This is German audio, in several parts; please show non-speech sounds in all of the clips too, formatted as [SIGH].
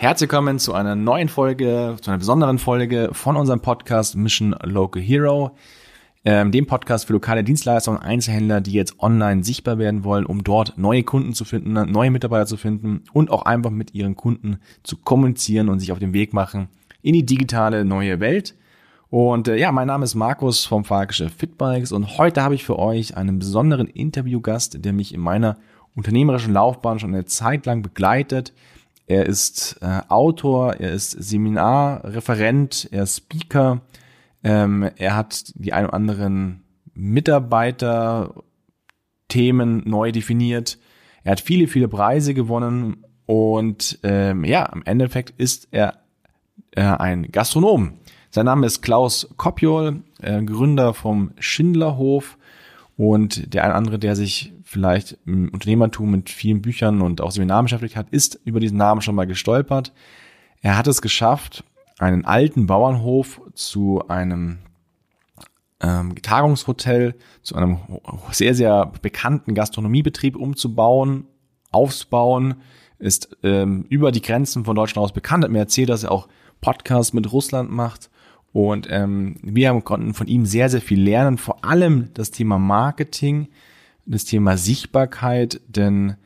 Herzlich willkommen zu einer neuen Folge, zu einer besonderen Folge von unserem Podcast Mission Local Hero, ähm, dem Podcast für lokale Dienstleister und Einzelhändler, die jetzt online sichtbar werden wollen, um dort neue Kunden zu finden, neue Mitarbeiter zu finden und auch einfach mit ihren Kunden zu kommunizieren und sich auf den Weg machen in die digitale neue Welt. Und äh, ja, mein Name ist Markus vom Falkische Fitbikes und heute habe ich für euch einen besonderen Interviewgast, der mich in meiner unternehmerischen Laufbahn schon eine Zeit lang begleitet. Er ist äh, Autor, er ist Seminarreferent, er ist Speaker, ähm, er hat die ein oder anderen Mitarbeiter-Themen neu definiert. Er hat viele, viele Preise gewonnen und ähm, ja, im Endeffekt ist er äh, ein Gastronom. Sein Name ist Klaus Kopjol, äh, Gründer vom Schindlerhof und der ein andere, der sich vielleicht im Unternehmertum mit vielen Büchern und auch Seminaren beschäftigt hat, ist über diesen Namen schon mal gestolpert. Er hat es geschafft, einen alten Bauernhof zu einem ähm, Tagungshotel, zu einem sehr, sehr bekannten Gastronomiebetrieb umzubauen, aufzubauen, ist ähm, über die Grenzen von Deutschland aus bekannt, hat mir erzählt, dass er auch Podcasts mit Russland macht. Und ähm, wir konnten von ihm sehr, sehr viel lernen, vor allem das Thema Marketing, das Thema Sichtbarkeit, denn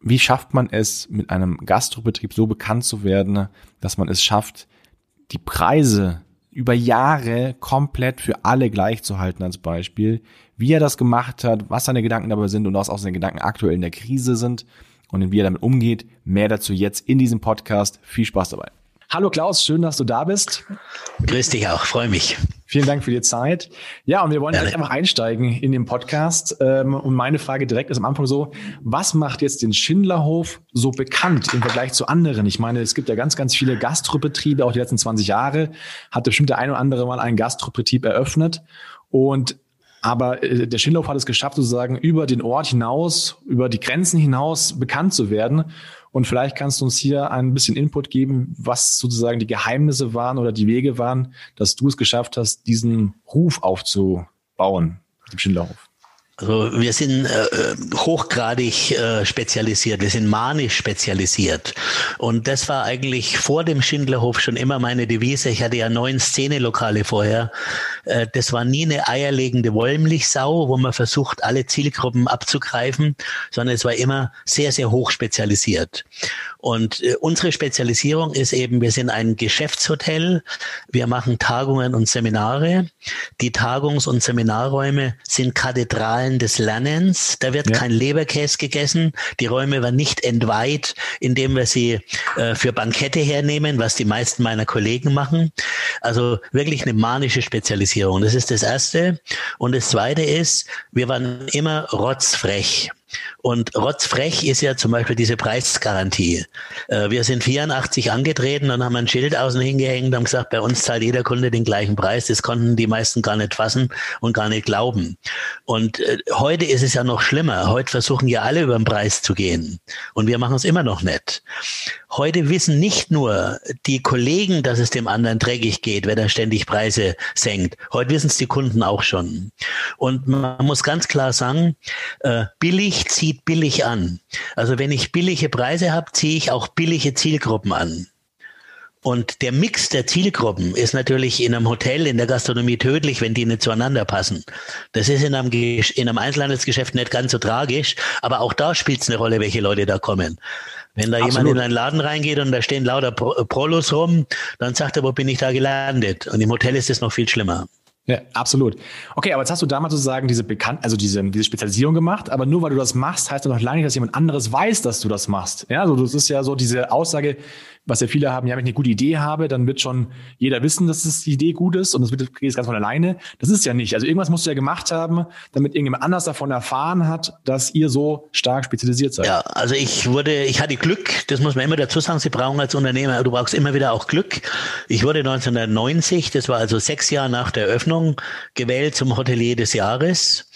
wie schafft man es, mit einem Gastrobetrieb so bekannt zu werden, dass man es schafft, die Preise über Jahre komplett für alle gleich zu halten als Beispiel, wie er das gemacht hat, was seine Gedanken dabei sind und was auch seine Gedanken aktuell in der Krise sind und wie er damit umgeht. Mehr dazu jetzt in diesem Podcast. Viel Spaß dabei. Hallo Klaus, schön, dass du da bist. Grüß dich auch, freue mich. Vielen Dank für die Zeit. Ja, und wir wollen direkt einfach einsteigen in den Podcast. Ähm, und meine Frage direkt ist am Anfang so, was macht jetzt den Schindlerhof so bekannt im Vergleich zu anderen? Ich meine, es gibt ja ganz, ganz viele Gastrobetriebe, auch die letzten 20 Jahre hat bestimmt der eine oder andere mal einen Gastrobetrieb eröffnet. Und aber äh, der Schindlerhof hat es geschafft, sozusagen über den Ort hinaus, über die Grenzen hinaus bekannt zu werden. Und vielleicht kannst du uns hier ein bisschen Input geben, was sozusagen die Geheimnisse waren oder die Wege waren, dass du es geschafft hast, diesen Ruf aufzubauen, dem Schindlerhof. Also wir sind äh, hochgradig äh, spezialisiert, wir sind manisch spezialisiert. Und das war eigentlich vor dem Schindlerhof schon immer meine Devise. Ich hatte ja neun Szenelokale vorher. Äh, das war nie eine eierlegende Wollmilchsau, wo man versucht, alle Zielgruppen abzugreifen, sondern es war immer sehr, sehr hoch spezialisiert. Und äh, unsere Spezialisierung ist eben, wir sind ein Geschäftshotel. Wir machen Tagungen und Seminare. Die Tagungs- und Seminarräume sind Kathedralen Zahlen des Lernens. Da wird ja. kein Leberkäse gegessen. Die Räume werden nicht entweiht, indem wir sie äh, für Bankette hernehmen, was die meisten meiner Kollegen machen. Also wirklich eine manische Spezialisierung. Das ist das Erste. Und das Zweite ist, wir waren immer rotzfrech. Und rotzfrech ist ja zum Beispiel diese Preisgarantie. Äh, wir sind 84 angetreten und haben ein Schild außen hingehängt und gesagt, bei uns zahlt jeder Kunde den gleichen Preis. Das konnten die meisten gar nicht fassen und gar nicht glauben. Und äh, heute ist es ja noch schlimmer. Heute versuchen ja alle über den Preis zu gehen. Und wir machen es immer noch nicht. Heute wissen nicht nur die Kollegen, dass es dem anderen dreckig geht, wenn er ständig Preise senkt. Heute wissen es die Kunden auch schon. Und man muss ganz klar sagen, äh, billig zieht billig an. Also wenn ich billige Preise habe, ziehe ich auch billige Zielgruppen an. Und der Mix der Zielgruppen ist natürlich in einem Hotel, in der Gastronomie tödlich, wenn die nicht zueinander passen. Das ist in einem, in einem Einzelhandelsgeschäft nicht ganz so tragisch, aber auch da spielt es eine Rolle, welche Leute da kommen. Wenn da Absolut. jemand in einen Laden reingeht und da stehen lauter Pro Prolos rum, dann sagt er, wo bin ich da gelandet? Und im Hotel ist es noch viel schlimmer. Ja, absolut. Okay, aber jetzt hast du damals sozusagen diese bekannt, also diese, diese Spezialisierung gemacht, aber nur weil du das machst, heißt das noch lange nicht, dass jemand anderes weiß, dass du das machst. Ja, also das ist ja so diese Aussage, was ja viele haben, ja, wenn ich eine gute Idee habe, dann wird schon jeder wissen, dass das die Idee gut ist und das wird geht ganz von alleine. Das ist ja nicht. Also irgendwas musst du ja gemacht haben, damit irgendjemand anders davon erfahren hat, dass ihr so stark spezialisiert seid. Ja, also ich wurde, ich hatte Glück, das muss man immer dazu sagen, Sie brauchen als Unternehmer, du brauchst immer wieder auch Glück. Ich wurde 1990, das war also sechs Jahre nach der Eröffnung, gewählt zum Hotelier des Jahres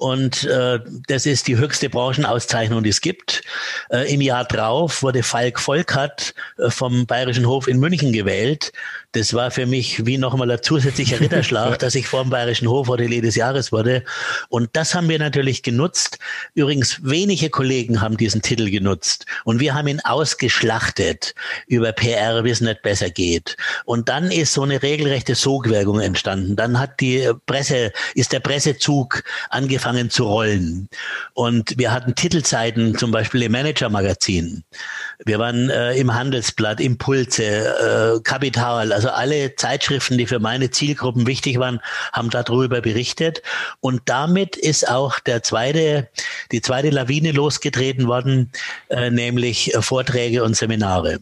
und äh, das ist die höchste Branchenauszeichnung, die es gibt. Äh, Im Jahr drauf wurde Falk Volkert äh, vom Bayerischen Hof in München gewählt. Das war für mich wie nochmal ein zusätzlicher Ritterschlag, [LAUGHS] dass ich vor dem Bayerischen Hof Hotelier des Jahres wurde. Und das haben wir natürlich genutzt. Übrigens, wenige Kollegen haben diesen Titel genutzt. Und wir haben ihn ausgeschlachtet über PR, wie es nicht besser geht. Und dann ist so eine regelrechte Sogwirkung entstanden. Dann hat die Presse, ist der Pressezug angefangen zu rollen. Und wir hatten Titelzeiten, zum Beispiel im Manager-Magazin. Wir waren äh, im Handelsblatt, Impulse, äh, Kapital, also alle Zeitschriften, die für meine Zielgruppen wichtig waren, haben darüber berichtet. Und damit ist auch der zweite, die zweite Lawine losgetreten worden, äh, nämlich Vorträge und Seminare.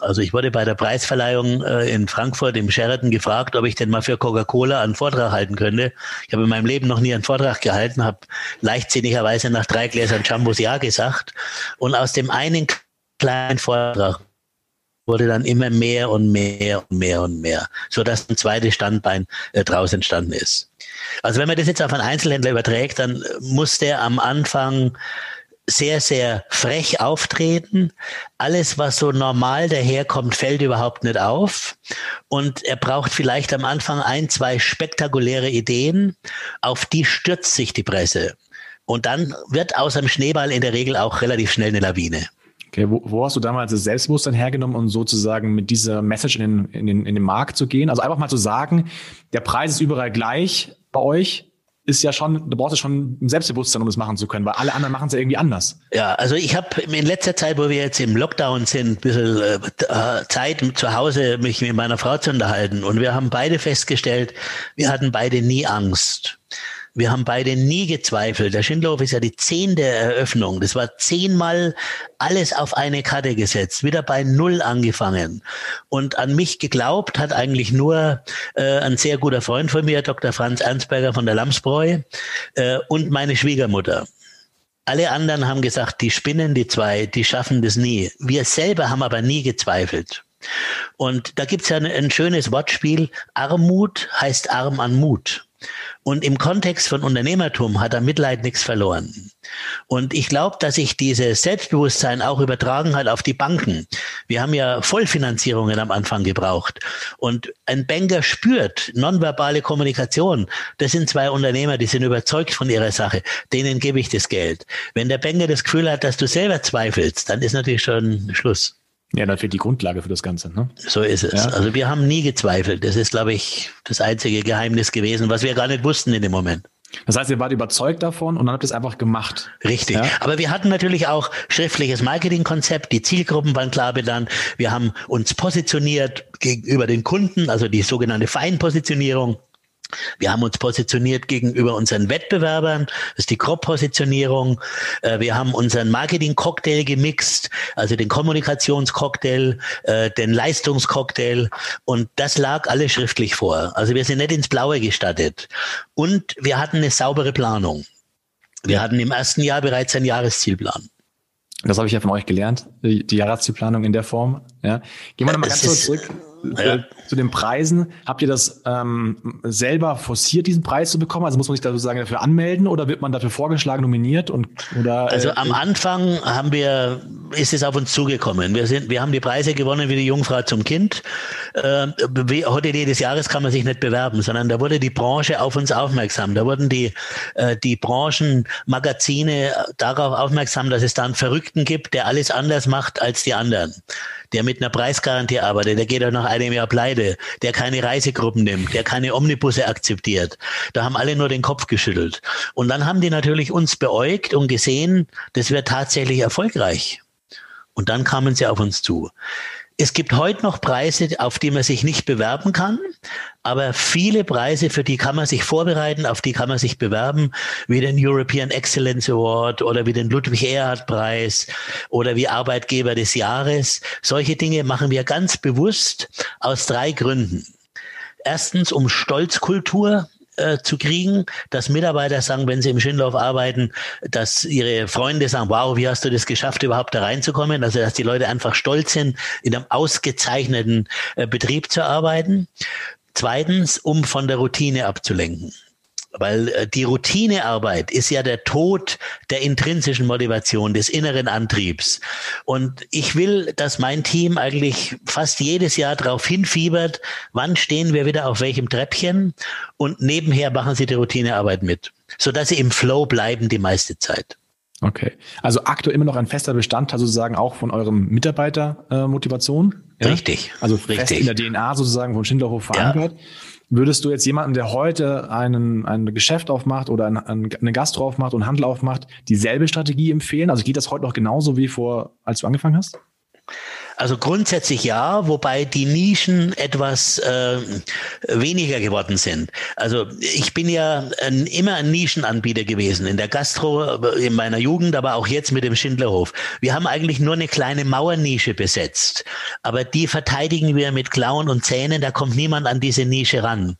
Also ich wurde bei der Preisverleihung äh, in Frankfurt im Sheraton gefragt, ob ich denn mal für Coca-Cola einen Vortrag halten könnte. Ich habe in meinem Leben noch nie einen Vortrag gehalten, habe leichtsinnigerweise nach drei Gläsern Jambos Ja gesagt. Und aus dem einen kleinen Vortrag wurde dann immer mehr und mehr und mehr und mehr, so dass ein zweites Standbein äh, draus entstanden ist. Also wenn man das jetzt auf einen Einzelhändler überträgt, dann muss der am Anfang sehr, sehr frech auftreten. Alles, was so normal daherkommt, fällt überhaupt nicht auf. Und er braucht vielleicht am Anfang ein, zwei spektakuläre Ideen. Auf die stürzt sich die Presse. Und dann wird aus einem Schneeball in der Regel auch relativ schnell eine Lawine. Okay, wo, wo hast du damals das Selbstbewusstsein hergenommen, um sozusagen mit dieser Message in den, in, den, in den Markt zu gehen? Also einfach mal zu sagen, der Preis ist überall gleich bei euch, ist ja schon, du brauchst ja schon ein Selbstbewusstsein, um das machen zu können, weil alle anderen machen es ja irgendwie anders. Ja, also ich habe in letzter Zeit, wo wir jetzt im Lockdown sind, ein bisschen äh, Zeit zu Hause, mich mit meiner Frau zu unterhalten. Und wir haben beide festgestellt, wir hatten beide nie Angst. Wir haben beide nie gezweifelt. Der Schindlerhof ist ja die zehnte Eröffnung. Das war zehnmal alles auf eine Karte gesetzt, wieder bei Null angefangen. Und an mich geglaubt hat eigentlich nur äh, ein sehr guter Freund von mir, Dr. Franz Ernstberger von der Lamsbräu äh, und meine Schwiegermutter. Alle anderen haben gesagt, die spinnen, die zwei, die schaffen das nie. Wir selber haben aber nie gezweifelt. Und da gibt's ja ein, ein schönes Wortspiel. Armut heißt arm an Mut. Und im Kontext von Unternehmertum hat er Mitleid nichts verloren. Und ich glaube, dass sich dieses Selbstbewusstsein auch übertragen hat auf die Banken. Wir haben ja Vollfinanzierungen am Anfang gebraucht. Und ein Banker spürt nonverbale Kommunikation. Das sind zwei Unternehmer, die sind überzeugt von ihrer Sache. Denen gebe ich das Geld. Wenn der Banker das Gefühl hat, dass du selber zweifelst, dann ist natürlich schon Schluss. Ja, natürlich die Grundlage für das Ganze. Ne? So ist es. Ja. Also wir haben nie gezweifelt. Das ist, glaube ich, das einzige Geheimnis gewesen, was wir gar nicht wussten in dem Moment. Das heißt, ihr wart überzeugt davon und dann habt ihr es einfach gemacht. Richtig. Ja? Aber wir hatten natürlich auch schriftliches Marketingkonzept. Die Zielgruppen waren klar benannt. Wir haben uns positioniert gegenüber den Kunden, also die sogenannte Feinpositionierung. Wir haben uns positioniert gegenüber unseren Wettbewerbern, das ist die Crop-Positionierung. Äh, wir haben unseren Marketing-Cocktail gemixt, also den Kommunikationscocktail, äh, den Leistungscocktail und das lag alles schriftlich vor. Also wir sind nicht ins Blaue gestattet. Und wir hatten eine saubere Planung. Wir hatten im ersten Jahr bereits einen Jahreszielplan. Das habe ich ja von euch gelernt, die, Jahreszielplanung in der Form. Ja. Gehen wir nochmal ganz kurz zurück ja. Äh, zu den Preisen. Habt ihr das ähm, selber forciert, diesen Preis zu bekommen? Also muss man sich sozusagen dafür anmelden oder wird man dafür vorgeschlagen, nominiert und oder? Also äh, am Anfang haben wir, ist es auf uns zugekommen. Wir sind, wir haben die Preise gewonnen wie die Jungfrau zum Kind. Äh, Hotelier des Jahres kann man sich nicht bewerben, sondern da wurde die Branche auf uns aufmerksam. Da wurden die äh, die Branchenmagazine darauf aufmerksam, dass es da einen Verrückten gibt, der alles anders macht als die anderen der mit einer Preisgarantie arbeitet, der geht auch nach einem Jahr pleite, der keine Reisegruppen nimmt, der keine Omnibusse akzeptiert. Da haben alle nur den Kopf geschüttelt. Und dann haben die natürlich uns beäugt und gesehen, das wird tatsächlich erfolgreich. Und dann kamen sie auf uns zu. Es gibt heute noch Preise, auf die man sich nicht bewerben kann, aber viele Preise, für die kann man sich vorbereiten, auf die kann man sich bewerben, wie den European Excellence Award oder wie den Ludwig Erhard Preis oder wie Arbeitgeber des Jahres. Solche Dinge machen wir ganz bewusst aus drei Gründen. Erstens, um Stolzkultur äh, zu kriegen, dass Mitarbeiter sagen, wenn sie im Schindlauf arbeiten, dass ihre Freunde sagen, wow, wie hast du das geschafft, überhaupt da reinzukommen? Also, dass die Leute einfach stolz sind, in einem ausgezeichneten äh, Betrieb zu arbeiten. Zweitens, um von der Routine abzulenken. Weil äh, die Routinearbeit ist ja der Tod der intrinsischen Motivation, des inneren Antriebs. Und ich will, dass mein Team eigentlich fast jedes Jahr darauf hinfiebert, wann stehen wir wieder auf welchem Treppchen und nebenher machen sie die Routinearbeit mit, sodass sie im Flow bleiben die meiste Zeit. Okay. Also aktuell immer noch ein fester Bestandteil sozusagen auch von eurem Mitarbeitermotivation. Äh, ja? Richtig. Also fest Richtig. in der DNA sozusagen von Schindlerhof verankert. Ja. Würdest du jetzt jemanden, der heute einen, ein Geschäft aufmacht oder ein, ein, eine Gastro aufmacht und Handel aufmacht, dieselbe Strategie empfehlen? Also geht das heute noch genauso wie vor, als du angefangen hast? Also grundsätzlich ja, wobei die Nischen etwas äh, weniger geworden sind. Also ich bin ja ein, immer ein Nischenanbieter gewesen in der Gastro in meiner Jugend, aber auch jetzt mit dem Schindlerhof. Wir haben eigentlich nur eine kleine Mauernische besetzt, aber die verteidigen wir mit Klauen und Zähnen. Da kommt niemand an diese Nische ran.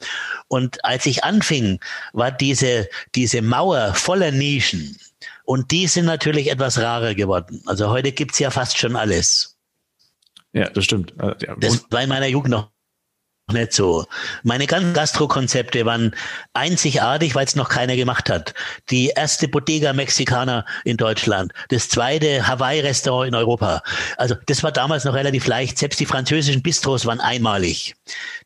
Und als ich anfing, war diese diese Mauer voller Nischen. Und die sind natürlich etwas rarer geworden. Also heute gibt's ja fast schon alles. Ja, das stimmt. Äh, das war in meiner Jugend noch nicht so. Meine ganzen Gastro-Konzepte waren einzigartig, weil es noch keiner gemacht hat. Die erste Bodega Mexicana in Deutschland, das zweite Hawaii-Restaurant in Europa. Also das war damals noch relativ leicht. Selbst die französischen Bistros waren einmalig.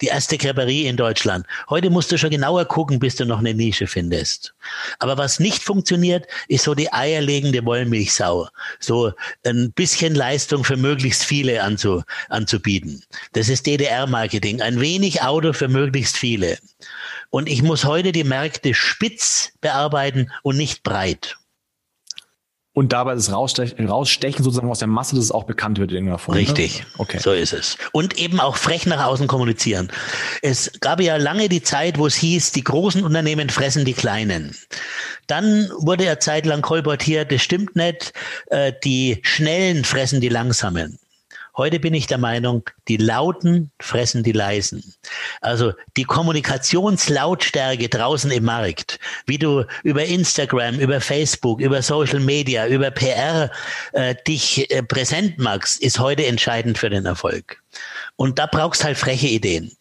Die erste Creperie in Deutschland. Heute musst du schon genauer gucken, bis du noch eine Nische findest. Aber was nicht funktioniert, ist so die eierlegende Wollmilchsau. So ein bisschen Leistung für möglichst viele anzu, anzubieten. Das ist DDR-Marketing. Ein wenig Auto für möglichst viele. Und ich muss heute die Märkte spitz bearbeiten und nicht breit. Und dabei das Rausstechen, Rausstechen sozusagen aus der Masse, dass es auch bekannt wird in irgendeiner Form. Ne? Richtig. Ne? Okay. So ist es. Und eben auch frech nach außen kommunizieren. Es gab ja lange die Zeit, wo es hieß, die großen Unternehmen fressen die kleinen. Dann wurde ja zeitlang kolportiert, das stimmt nicht, äh, die Schnellen fressen die Langsamen. Heute bin ich der Meinung, die Lauten fressen die Leisen. Also die Kommunikationslautstärke draußen im Markt, wie du über Instagram, über Facebook, über Social Media, über PR äh, dich äh, präsent machst, ist heute entscheidend für den Erfolg. Und da brauchst halt freche Ideen.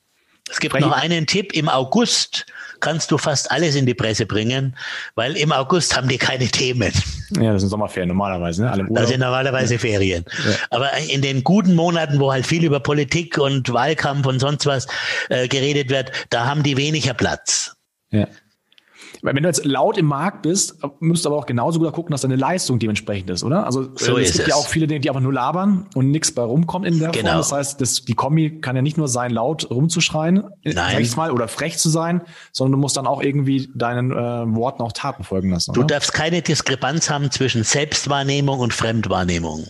Es gibt freche. noch einen Tipp im August kannst du fast alles in die Presse bringen, weil im August haben die keine Themen. Ja, das sind Sommerferien normalerweise. Ne? Alle das sind normalerweise ja. Ferien. Ja. Aber in den guten Monaten, wo halt viel über Politik und Wahlkampf und sonst was äh, geredet wird, da haben die weniger Platz. Ja. Weil wenn du jetzt laut im Markt bist, müsst du aber auch genauso gut gucken, dass deine Leistung dementsprechend ist, oder? Also so äh, es gibt es. ja auch viele, die einfach nur labern und nichts bei rumkommt in der genau. Form. Das heißt, das, die Kombi kann ja nicht nur sein, laut rumzuschreien, äh, Nein. sag mal, oder frech zu sein, sondern du musst dann auch irgendwie deinen äh, Worten auch Taten folgen lassen. Oder? Du darfst keine Diskrepanz haben zwischen Selbstwahrnehmung und Fremdwahrnehmung.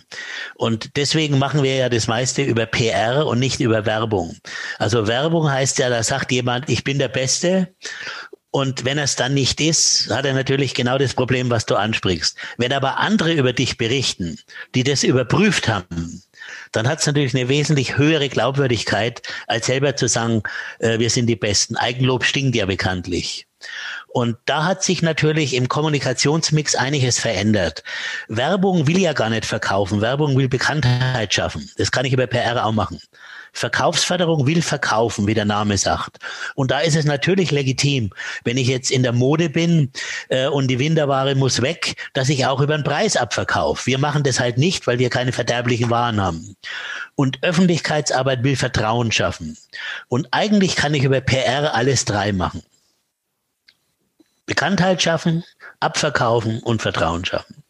Und deswegen machen wir ja das meiste über PR und nicht über Werbung. Also Werbung heißt ja, da sagt jemand, ich bin der Beste und wenn es dann nicht ist, hat er natürlich genau das Problem, was du ansprichst. Wenn aber andere über dich berichten, die das überprüft haben, dann hat es natürlich eine wesentlich höhere Glaubwürdigkeit, als selber zu sagen, äh, wir sind die Besten. Eigenlob stinkt ja bekanntlich. Und da hat sich natürlich im Kommunikationsmix einiges verändert. Werbung will ja gar nicht verkaufen. Werbung will Bekanntheit schaffen. Das kann ich über PR auch machen. Verkaufsförderung will verkaufen, wie der Name sagt. Und da ist es natürlich legitim, wenn ich jetzt in der Mode bin äh, und die Winterware muss weg, dass ich auch über den Preis abverkaufe. Wir machen das halt nicht, weil wir keine verderblichen Waren haben. Und Öffentlichkeitsarbeit will Vertrauen schaffen. Und eigentlich kann ich über PR alles drei machen. Bekanntheit schaffen, abverkaufen und Vertrauen schaffen.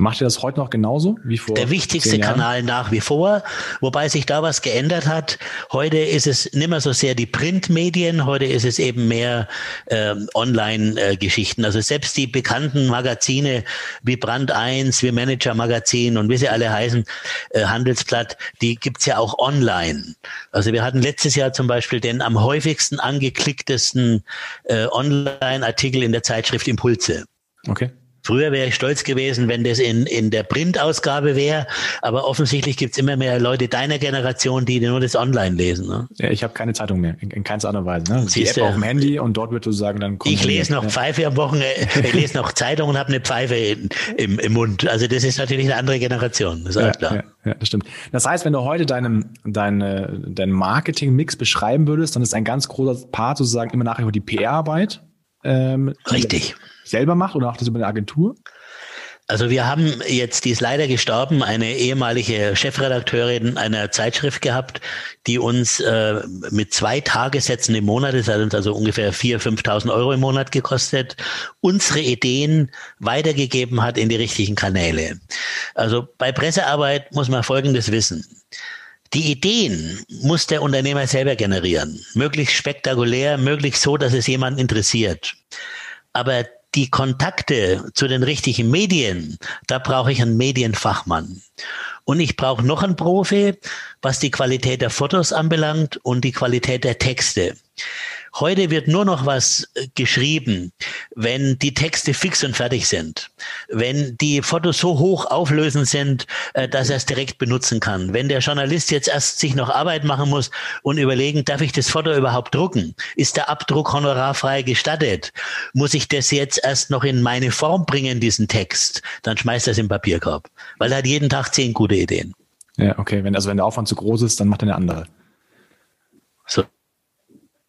Macht ihr das heute noch genauso wie vor? Der wichtigste Kanal nach wie vor, wobei sich da was geändert hat. Heute ist es nicht mehr so sehr die Printmedien, heute ist es eben mehr äh, Online-Geschichten. also selbst die bekannten Magazine wie Brand 1, wie Manager Magazin und wie sie alle heißen, äh, Handelsblatt, die gibt's ja auch online. Also wir hatten letztes Jahr zum Beispiel den am häufigsten angeklicktesten äh, Online-Artikel in der Zeitschrift Impulse. Okay. Früher wäre ich stolz gewesen, wenn das in, in der Printausgabe wäre, aber offensichtlich gibt es immer mehr Leute deiner Generation, die nur das online lesen. Ne? Ja, ich habe keine Zeitung mehr, in, in keinster Art und Weise. Ne? Die App auf dem Handy und dort wird sozusagen dann Ich lese noch. Pfeife am Wochenende, [LAUGHS] ich lese noch Zeitung und habe eine Pfeife in, im, im Mund. Also das ist natürlich eine andere Generation, das ist ja, klar. Ja, ja, das stimmt. Das heißt, wenn du heute deinen deine, dein Marketing-Mix beschreiben würdest, dann ist ein ganz großer Part sozusagen immer nachher die PR-Arbeit Ähm, Richtig. Selber macht oder macht das über eine Agentur? Also wir haben jetzt, die ist leider gestorben, eine ehemalige Chefredakteurin einer Zeitschrift gehabt, die uns äh, mit zwei Tagessätzen im Monat, das hat uns also ungefähr 4.000, 5.000 Euro im Monat gekostet, unsere Ideen weitergegeben hat in die richtigen Kanäle. Also bei Pressearbeit muss man Folgendes wissen. Die Ideen muss der Unternehmer selber generieren. Möglichst spektakulär, möglichst so, dass es jemanden interessiert. Aber die Kontakte zu den richtigen Medien, da brauche ich einen Medienfachmann. Und ich brauche noch einen Profi, was die Qualität der Fotos anbelangt und die Qualität der Texte. Heute wird nur noch was äh, geschrieben, wenn die Texte fix und fertig sind, wenn die Fotos so hoch auflösend sind, äh, dass er es direkt benutzen kann. Wenn der Journalist jetzt erst sich noch Arbeit machen muss und überlegen, darf ich das Foto überhaupt drucken? Ist der Abdruck honorarfrei gestattet? Muss ich das jetzt erst noch in meine Form bringen, diesen Text? Dann schmeißt er es im Papierkorb, weil er hat jeden Tag zehn gute Ideen. Ja, okay. Wenn, also wenn der Aufwand zu groß ist, dann macht er eine andere. So,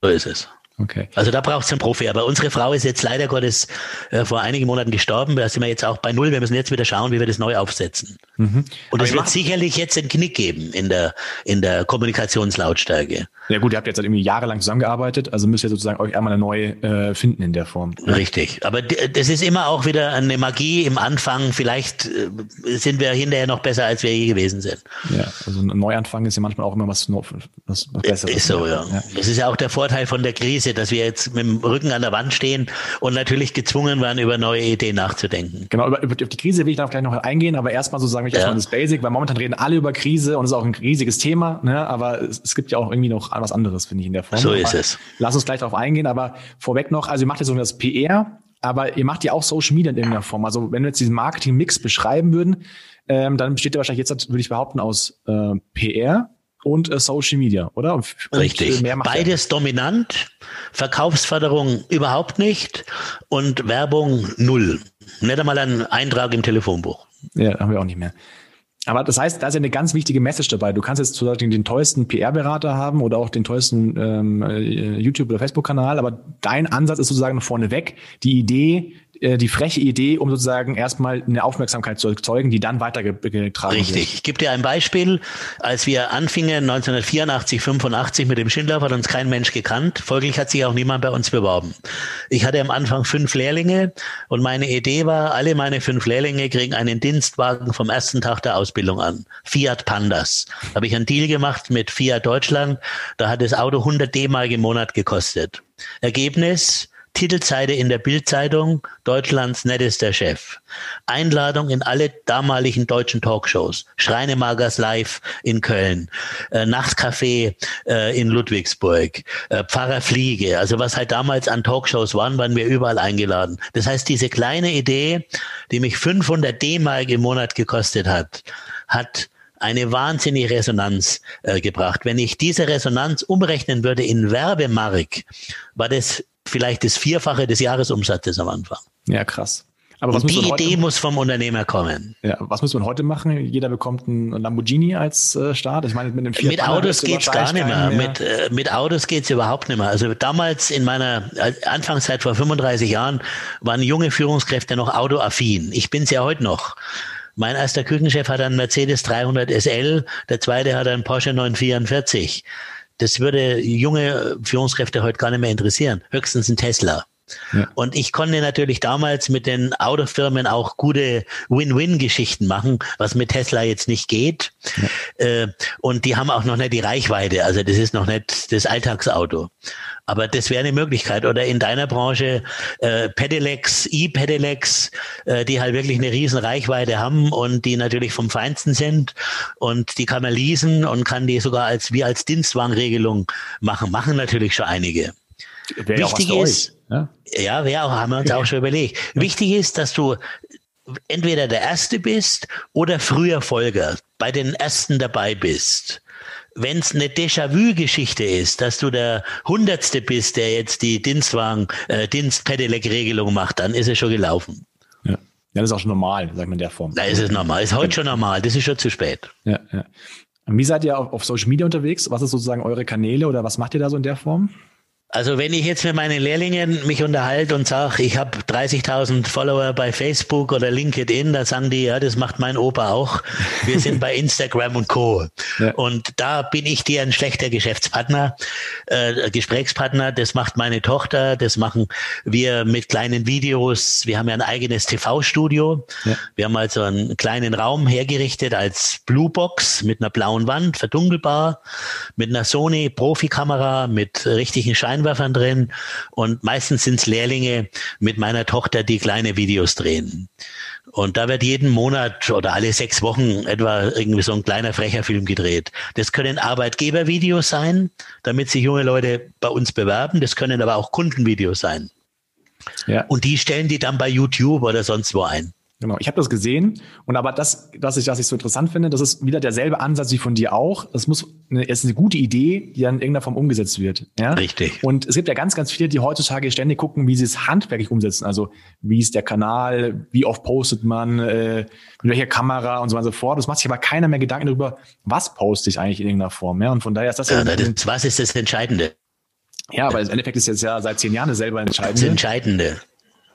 so ist es. Okay. Also da braucht es einen Profi. Aber unsere Frau ist jetzt leider Gottes äh, vor einigen Monaten gestorben. Da sind wir jetzt auch bei Null. Wir müssen jetzt wieder schauen, wie wir das neu aufsetzen. Mhm. Und es wird sicherlich jetzt einen Knick geben in der, in der Kommunikationslautstärke. Ja gut, ihr habt jetzt halt irgendwie jahrelang zusammengearbeitet, also müsst ihr sozusagen euch einmal eine neue äh, finden in der Form. Richtig. Aber das ist immer auch wieder eine Magie im Anfang. Vielleicht äh, sind wir hinterher noch besser, als wir je gewesen sind. Ja, also ein Neuanfang ist ja manchmal auch immer was, was, was Besseres. Ist so, ja. ja. Das ist ja auch der Vorteil von der Krise, dass wir jetzt mit dem Rücken an der Wand stehen und natürlich gezwungen waren, über neue Ideen nachzudenken. Genau, über, über die Krise will ich dann gleich noch eingehen, aber erstmal sozusagen ich ja. erstmal das Basic, weil momentan reden alle über Krise und es ist auch ein riesiges Thema, ne? aber es, es gibt ja auch irgendwie noch was anderes, finde ich, in der Form. So ist es. Lass uns gleich darauf eingehen, aber vorweg noch, also ihr macht jetzt so das PR, aber ihr macht ja auch Social Media in irgendeiner Form. Also wenn wir jetzt diesen Marketing-Mix beschreiben würden, ähm, dann besteht der wahrscheinlich jetzt, würde ich behaupten, aus äh, PR und äh, Social Media, oder? Richtig. Beides ja. dominant, Verkaufsförderung überhaupt nicht und Werbung null. Nicht einmal ein Eintrag im Telefonbuch. Ja, haben wir auch nicht mehr. Aber das heißt, da ist ja eine ganz wichtige Message dabei. Du kannst jetzt sozusagen den teuersten PR-Berater haben oder auch den teuersten ähm, äh, YouTube- oder Facebook-Kanal, aber dein Ansatz ist sozusagen vorneweg die Idee, äh, die freche Idee, um sozusagen erstmal eine Aufmerksamkeit zu erzeugen, die dann weitergetragen Richtig. wird. Richtig. Ich gebe dir ein Beispiel. Als wir anfingen 1984, 85 mit dem Schindler, hat uns kein Mensch gekannt. Folglich hat sich auch niemand bei uns beworben. Ich hatte am Anfang fünf Lehrlinge und meine Idee war, alle meine fünf Lehrlinge kriegen einen Dienstwagen vom ersten Tag der Ausbildung an. Fiat Pandas. Habe ich einen Deal gemacht mit Fiat Deutschland. Da hat das Auto 100 D-Mark im Monat gekostet. Ergebnis, Titelseite in der Bildzeitung, Deutschlands nettester Chef. Einladung in alle damaligen deutschen Talkshows. Schreinemagers live in Köln, äh, Nachtcafé äh, in Ludwigsburg, äh, Pfarrer Fliege. Also was halt damals an Talkshows waren, waren wir überall eingeladen. Das heißt, diese kleine Idee, die mich 500 D-Mark im Monat gekostet hat, hat eine wahnsinnige Resonanz äh, gebracht. Wenn ich diese Resonanz umrechnen würde in Werbemark, war das vielleicht das Vierfache des Jahresumsatzes am Anfang. Ja, krass. Aber was die Idee muss vom Unternehmer kommen. Ja, was muss man heute machen? Jeder bekommt einen Lamborghini als äh, Start. Ich meine, mit dem Mit Autos geht's gar nicht mehr. mehr. Mit, äh, mit Autos geht's überhaupt nicht mehr. Also damals in meiner Anfangszeit vor 35 Jahren waren junge Führungskräfte noch autoaffin. Ich bin's ja heute noch. Mein erster Küchenchef hat einen Mercedes 300 SL, der zweite hat einen Porsche 944. Das würde junge Führungskräfte heute gar nicht mehr interessieren. Höchstens ein Tesla. Ja. Und ich konnte natürlich damals mit den Autofirmen auch gute Win-Win-Geschichten machen, was mit Tesla jetzt nicht geht. Ja. Äh, und die haben auch noch nicht die Reichweite. Also das ist noch nicht das Alltagsauto. Aber das wäre eine Möglichkeit. Oder in deiner Branche äh, Pedelecs, E-Pedelecs, äh, die halt wirklich eine riesen Reichweite haben und die natürlich vom Feinsten sind. Und die kann man leasen und kann die sogar als wie als Dienstwagenregelung machen. Machen natürlich schon einige. Wär Wichtig ist, ja, ja wäre auch, haben wir uns auch schon überlegt. Wichtig ist, dass du entweder der Erste bist oder früher Folger, bei den Ersten dabei bist wenn es eine Déjà-vu-Geschichte ist, dass du der Hundertste bist, der jetzt die Dienstwagen, äh, Dienstpedelec-Regelung macht, dann ist es schon gelaufen. Ja. ja, das ist auch schon normal, sagt man in der Form. Da ist es normal, ist heute schon normal, das ist schon zu spät. Ja, ja. Wie seid ihr auf, auf Social Media unterwegs? Was ist sozusagen eure Kanäle oder was macht ihr da so in der Form? Also wenn ich jetzt mit meinen Lehrlingen mich unterhalte und sage, ich habe 30.000 Follower bei Facebook oder LinkedIn, da sagen die, ja, das macht mein Opa auch. Wir sind bei Instagram und Co. Ja. Und da bin ich dir ein schlechter Geschäftspartner, äh, Gesprächspartner. Das macht meine Tochter, das machen wir mit kleinen Videos. Wir haben ja ein eigenes TV-Studio. Ja. Wir haben also einen kleinen Raum hergerichtet als Bluebox mit einer blauen Wand, verdunkelbar, mit einer Sony Profikamera, mit richtigen Schein Scheinwerfern drin und meistens sind es Lehrlinge mit meiner Tochter, die kleine Videos drehen. Und da wird jeden Monat oder alle sechs Wochen etwa irgendwie so ein kleiner frecher Film gedreht. Das können Arbeitgebervideos sein, damit sich junge Leute bei uns bewerben. Das können aber auch Kundenvideos sein. Ja. Und die stellen die dann bei YouTube oder sonst wo ein. Genau, ich habe das gesehen und aber das, was ich, was ich so interessant finde, das ist wieder derselbe Ansatz wie von dir auch. Es muss eine, ist eine gute Idee, die dann in irgendeiner Form umgesetzt wird. Ja? Richtig. Und es gibt ja ganz, ganz viele, die heutzutage ständig gucken, wie sie es handwerklich umsetzen. Also wie ist der Kanal, wie oft postet man, äh, mit welcher Kamera und so weiter und so fort. Das macht sich aber keiner mehr Gedanken darüber, was poste ich eigentlich in irgendeiner Form. Ja? Und von daher ist das ja. ja das, was ist das Entscheidende? Ja, aber im Endeffekt ist jetzt ja seit zehn Jahren selber entscheidend. Das Entscheidende.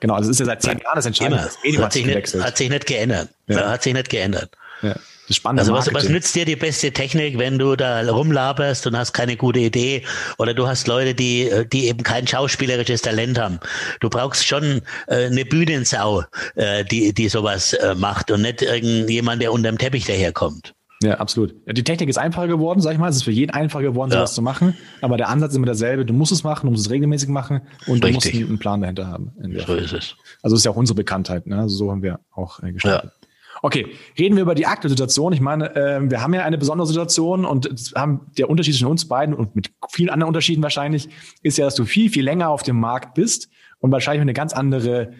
Genau, das ist ja seit zehn Jahren das Entscheidende. Immer. Das Medium hat, sich nicht, hat sich nicht geändert. Ja. Hat sich nicht geändert. Ja. Das Spannende also was, was nützt dir die beste Technik, wenn du da rumlaberst und hast keine gute Idee oder du hast Leute, die, die eben kein schauspielerisches Talent haben. Du brauchst schon äh, eine Bühnensau, äh, die, die sowas äh, macht und nicht irgendjemand, der unter dem Teppich daherkommt. Ja, absolut. Die Technik ist einfacher geworden, sag ich mal. Es ist für jeden einfacher geworden, sowas ja. zu machen. Aber der Ansatz ist immer derselbe. Du musst es machen, du musst es regelmäßig machen und Richtig. du musst einen Plan dahinter haben. So ist es. Also ist ja auch unsere Bekanntheit. Ne? Also so haben wir auch äh, gestartet. Ja. Okay, reden wir über die aktuelle Situation. Ich meine, äh, wir haben ja eine besondere Situation und haben der Unterschied zwischen uns beiden und mit vielen anderen Unterschieden wahrscheinlich ist ja, dass du viel, viel länger auf dem Markt bist und wahrscheinlich eine ganz andere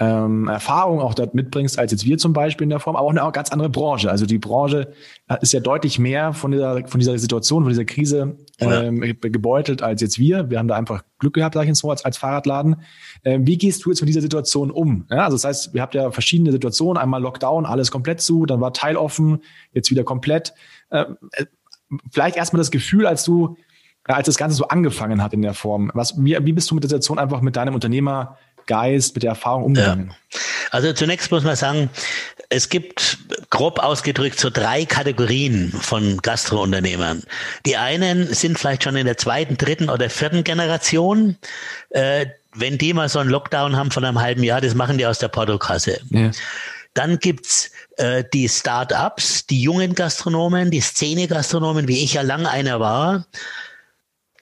ähm, Erfahrung auch dort mitbringst, als jetzt wir zum Beispiel in der Form, aber auch eine ganz andere Branche. Also die Branche ist ja deutlich mehr von dieser, von dieser Situation, von dieser Krise ähm, ja. gebeutelt als jetzt wir. Wir haben da einfach Glück gehabt, sag ich jetzt so, als, als Fahrradladen. Ähm, wie gehst du jetzt mit dieser Situation um? Ja, also das heißt, ihr habt ja verschiedene Situationen. Einmal Lockdown, alles komplett zu, dann war teiloffen, jetzt wieder komplett. Ähm, äh, vielleicht erstmal das Gefühl, als du als das Ganze so angefangen hat in der Form. Was, wie, wie bist du mit der Situation einfach mit deinem Unternehmer Geist, mit der Erfahrung umgegangen? Ja. Also zunächst muss man sagen, es gibt grob ausgedrückt so drei Kategorien von Gastrounternehmern. Die einen sind vielleicht schon in der zweiten, dritten oder vierten Generation. Äh, wenn die mal so einen Lockdown haben von einem halben Jahr, das machen die aus der Portokasse. Ja. Dann gibt's äh, die Start-ups, die jungen Gastronomen, die Szene-Gastronomen, wie ich ja lange einer war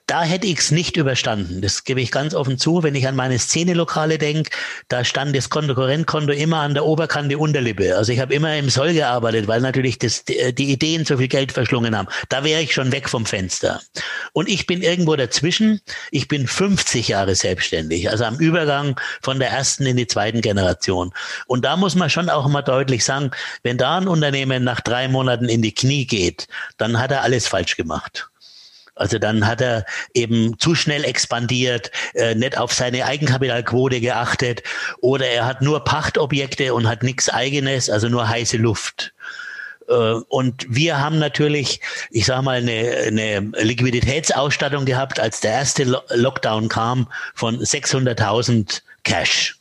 da hätte ich es nicht überstanden. Das gebe ich ganz offen zu. Wenn ich an meine Szenelokale denke, da stand das Kontokorrentkonto immer an der Oberkante Unterlippe. Also ich habe immer im Soll gearbeitet, weil natürlich das, die Ideen so viel Geld verschlungen haben. Da wäre ich schon weg vom Fenster. Und ich bin irgendwo dazwischen. Ich bin 50 Jahre selbstständig, also am Übergang von der ersten in die zweiten Generation. Und da muss man schon auch mal deutlich sagen, wenn da ein Unternehmen nach drei Monaten in die Knie geht, dann hat er alles falsch gemacht. Also dann hat er eben zu schnell expandiert, äh, nicht auf seine Eigenkapitalquote geachtet oder er hat nur Pachtobjekte und hat nichts eigenes, also nur heiße Luft. Äh, und wir haben natürlich, ich sage mal, eine, eine Liquiditätsausstattung gehabt, als der erste Lockdown kam von 600.000 Cash.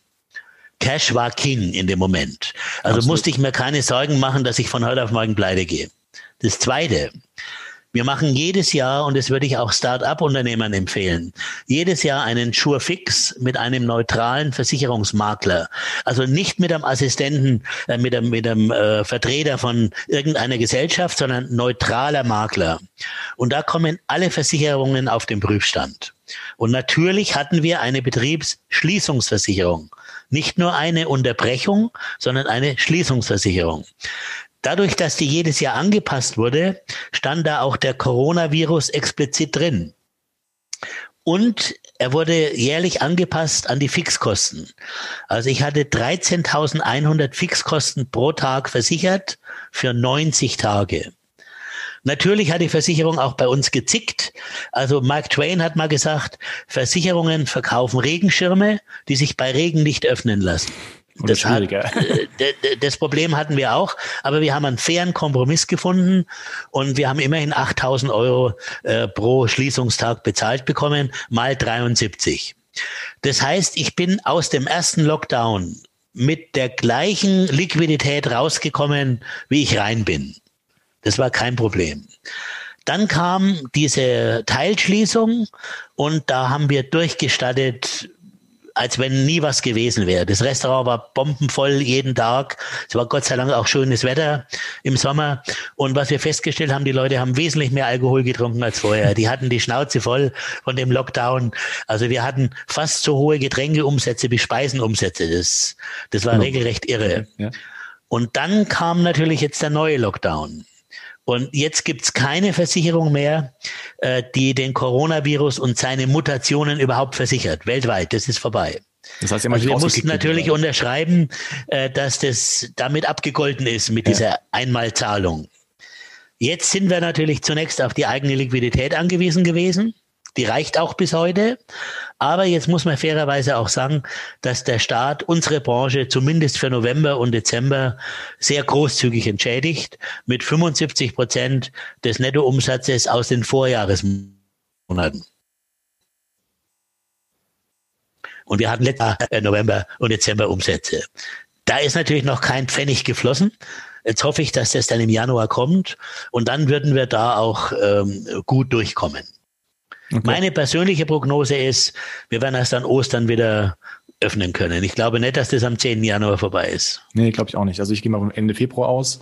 Cash war King in dem Moment. Also Absolut. musste ich mir keine Sorgen machen, dass ich von heute auf morgen pleite gehe. Das Zweite, wir machen jedes Jahr, und das würde ich auch Start-up-Unternehmern empfehlen, jedes Jahr einen Sure-Fix mit einem neutralen Versicherungsmakler. Also nicht mit einem Assistenten, äh, mit einem, mit einem äh, Vertreter von irgendeiner Gesellschaft, sondern neutraler Makler. Und da kommen alle Versicherungen auf den Prüfstand. Und natürlich hatten wir eine Betriebsschließungsversicherung. Nicht nur eine Unterbrechung, sondern eine Schließungsversicherung. Dadurch, dass die jedes Jahr angepasst wurde, stand da auch der Coronavirus explizit drin. Und er wurde jährlich angepasst an die Fixkosten. Also ich hatte 13.100 Fixkosten pro Tag versichert für 90 Tage. Natürlich hat die Versicherung auch bei uns gezickt. Also Mark Twain hat mal gesagt, Versicherungen verkaufen Regenschirme, die sich bei Regen nicht öffnen lassen. Das, hat, äh, das Problem hatten wir auch, aber wir haben einen fairen Kompromiss gefunden und wir haben immerhin 8000 Euro äh, pro Schließungstag bezahlt bekommen, mal 73. Das heißt, ich bin aus dem ersten Lockdown mit der gleichen Liquidität rausgekommen, wie ich rein bin. Das war kein Problem. Dann kam diese Teilschließung und da haben wir durchgestattet als wenn nie was gewesen wäre. Das Restaurant war bombenvoll jeden Tag. Es war Gott sei Dank auch schönes Wetter im Sommer. Und was wir festgestellt haben, die Leute haben wesentlich mehr Alkohol getrunken als vorher. Die hatten die Schnauze voll von dem Lockdown. Also wir hatten fast so hohe Getränkeumsätze wie Speisenumsätze. Das, das war genau. regelrecht irre. Ja. Und dann kam natürlich jetzt der neue Lockdown. Und jetzt gibt's keine Versicherung mehr, äh, die den Coronavirus und seine Mutationen überhaupt versichert, weltweit. Das ist vorbei. Das heißt, also wir mussten natürlich unterschreiben, äh, dass das damit abgegolten ist mit ja. dieser Einmalzahlung. Jetzt sind wir natürlich zunächst auf die eigene Liquidität angewiesen gewesen. Die reicht auch bis heute. Aber jetzt muss man fairerweise auch sagen, dass der Staat unsere Branche zumindest für November und Dezember sehr großzügig entschädigt mit 75 Prozent des Nettoumsatzes aus den Vorjahresmonaten. Und wir hatten letztes äh, November und Dezember Umsätze. Da ist natürlich noch kein Pfennig geflossen. Jetzt hoffe ich, dass das dann im Januar kommt und dann würden wir da auch ähm, gut durchkommen. Okay. Meine persönliche Prognose ist, wir werden erst an Ostern wieder öffnen können. Ich glaube nicht, dass das am 10. Januar vorbei ist. Nee, glaube ich auch nicht. Also ich gehe mal vom Ende Februar aus.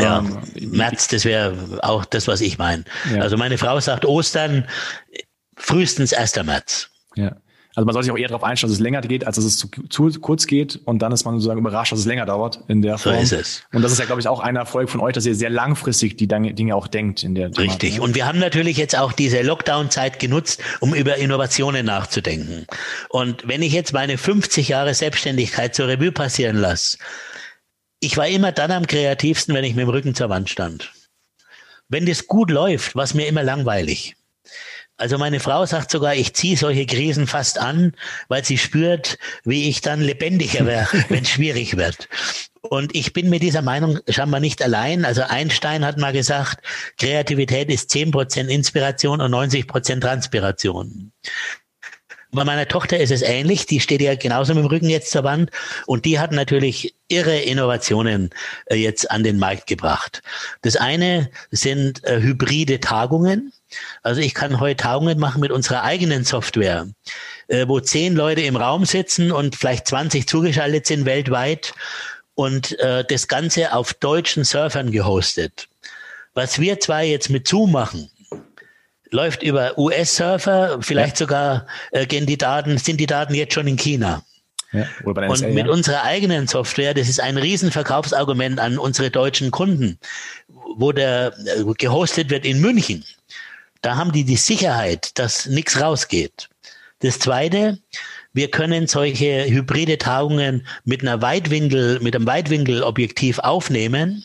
Ja, ähm, März, das wäre auch das, was ich meine. Ja. Also meine Frau sagt Ostern frühestens 1. März. Ja. Also man soll sich auch eher darauf einstellen, dass es länger geht, als dass es zu, zu kurz geht und dann ist man sozusagen überrascht, dass es länger dauert in der Form. So ist es. Und das ist ja, glaube ich, auch ein Erfolg von euch, dass ihr sehr langfristig die Dinge auch denkt in der Richtig. Thematik. Und wir haben natürlich jetzt auch diese Lockdown-Zeit genutzt, um über Innovationen nachzudenken. Und wenn ich jetzt meine 50 Jahre Selbstständigkeit zur Revue passieren lasse, ich war immer dann am kreativsten, wenn ich mit dem Rücken zur Wand stand. Wenn das gut läuft, war es mir immer langweilig. Also meine Frau sagt sogar, ich ziehe solche Krisen fast an, weil sie spürt, wie ich dann lebendiger wäre, [LAUGHS] wenn es schwierig wird. Und ich bin mit dieser Meinung scheinbar nicht allein. Also Einstein hat mal gesagt, Kreativität ist zehn Prozent Inspiration und 90% Transpiration. Bei meiner Tochter ist es ähnlich. Die steht ja genauso mit dem Rücken jetzt zur Wand. Und die hat natürlich irre Innovationen äh, jetzt an den Markt gebracht. Das eine sind äh, hybride Tagungen. Also ich kann heute Tagungen machen mit unserer eigenen Software, äh, wo zehn Leute im Raum sitzen und vielleicht 20 zugeschaltet sind weltweit und äh, das Ganze auf deutschen Surfern gehostet. Was wir zwei jetzt mit Zoom machen, läuft über US-Surfer, vielleicht ja. sogar äh, gehen die Daten, sind die Daten jetzt schon in China. Ja, und mit ja. unserer eigenen Software, das ist ein Riesenverkaufsargument an unsere deutschen Kunden, wo der äh, gehostet wird in München. Da haben die die Sicherheit, dass nichts rausgeht. Das Zweite, wir können solche hybride Tagungen mit einer Weitwinkel, mit einem Weitwinkelobjektiv aufnehmen,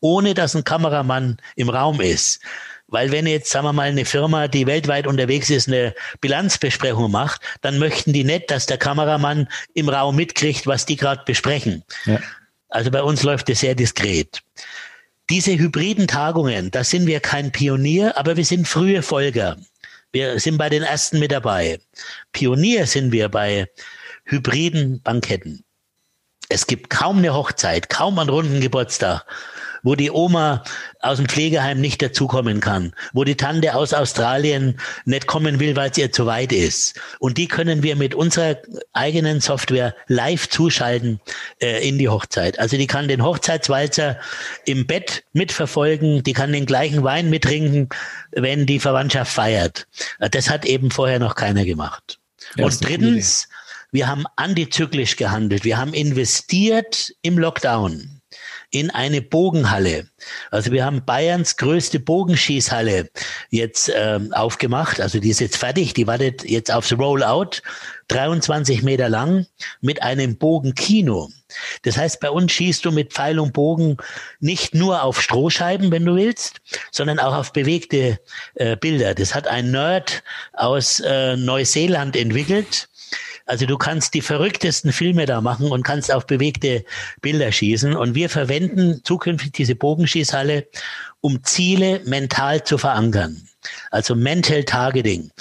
ohne dass ein Kameramann im Raum ist. Weil wenn jetzt, sagen wir mal, eine Firma, die weltweit unterwegs ist, eine Bilanzbesprechung macht, dann möchten die nicht, dass der Kameramann im Raum mitkriegt, was die gerade besprechen. Ja. Also bei uns läuft es sehr diskret. Diese hybriden Tagungen, da sind wir kein Pionier, aber wir sind frühe Folger. Wir sind bei den ersten mit dabei. Pionier sind wir bei hybriden Banketten. Es gibt kaum eine Hochzeit, kaum einen runden Geburtstag, wo die Oma aus dem Pflegeheim nicht dazukommen kann, wo die Tante aus Australien nicht kommen will, weil es ihr zu weit ist. Und die können wir mit unserer eigenen Software live zuschalten äh, in die Hochzeit. Also die kann den Hochzeitswalzer im Bett mitverfolgen, die kann den gleichen Wein mittrinken, wenn die Verwandtschaft feiert. Das hat eben vorher noch keiner gemacht. Ja, Und drittens, wir haben antizyklisch gehandelt. Wir haben investiert im Lockdown in eine Bogenhalle. Also wir haben Bayerns größte Bogenschießhalle jetzt ähm, aufgemacht. Also die ist jetzt fertig, die wartet jetzt aufs Rollout. 23 Meter lang mit einem Bogenkino. Das heißt, bei uns schießt du mit Pfeil und Bogen nicht nur auf Strohscheiben, wenn du willst, sondern auch auf bewegte äh, Bilder. Das hat ein Nerd aus äh, Neuseeland entwickelt Also du kannst die verrücktesten Filme da machen und kannst auf bewegte Bilder schießen. Und wir verwenden zukünftig diese Bogenschießhalle, um Ziele mental zu verankern. Also Mental Targeting.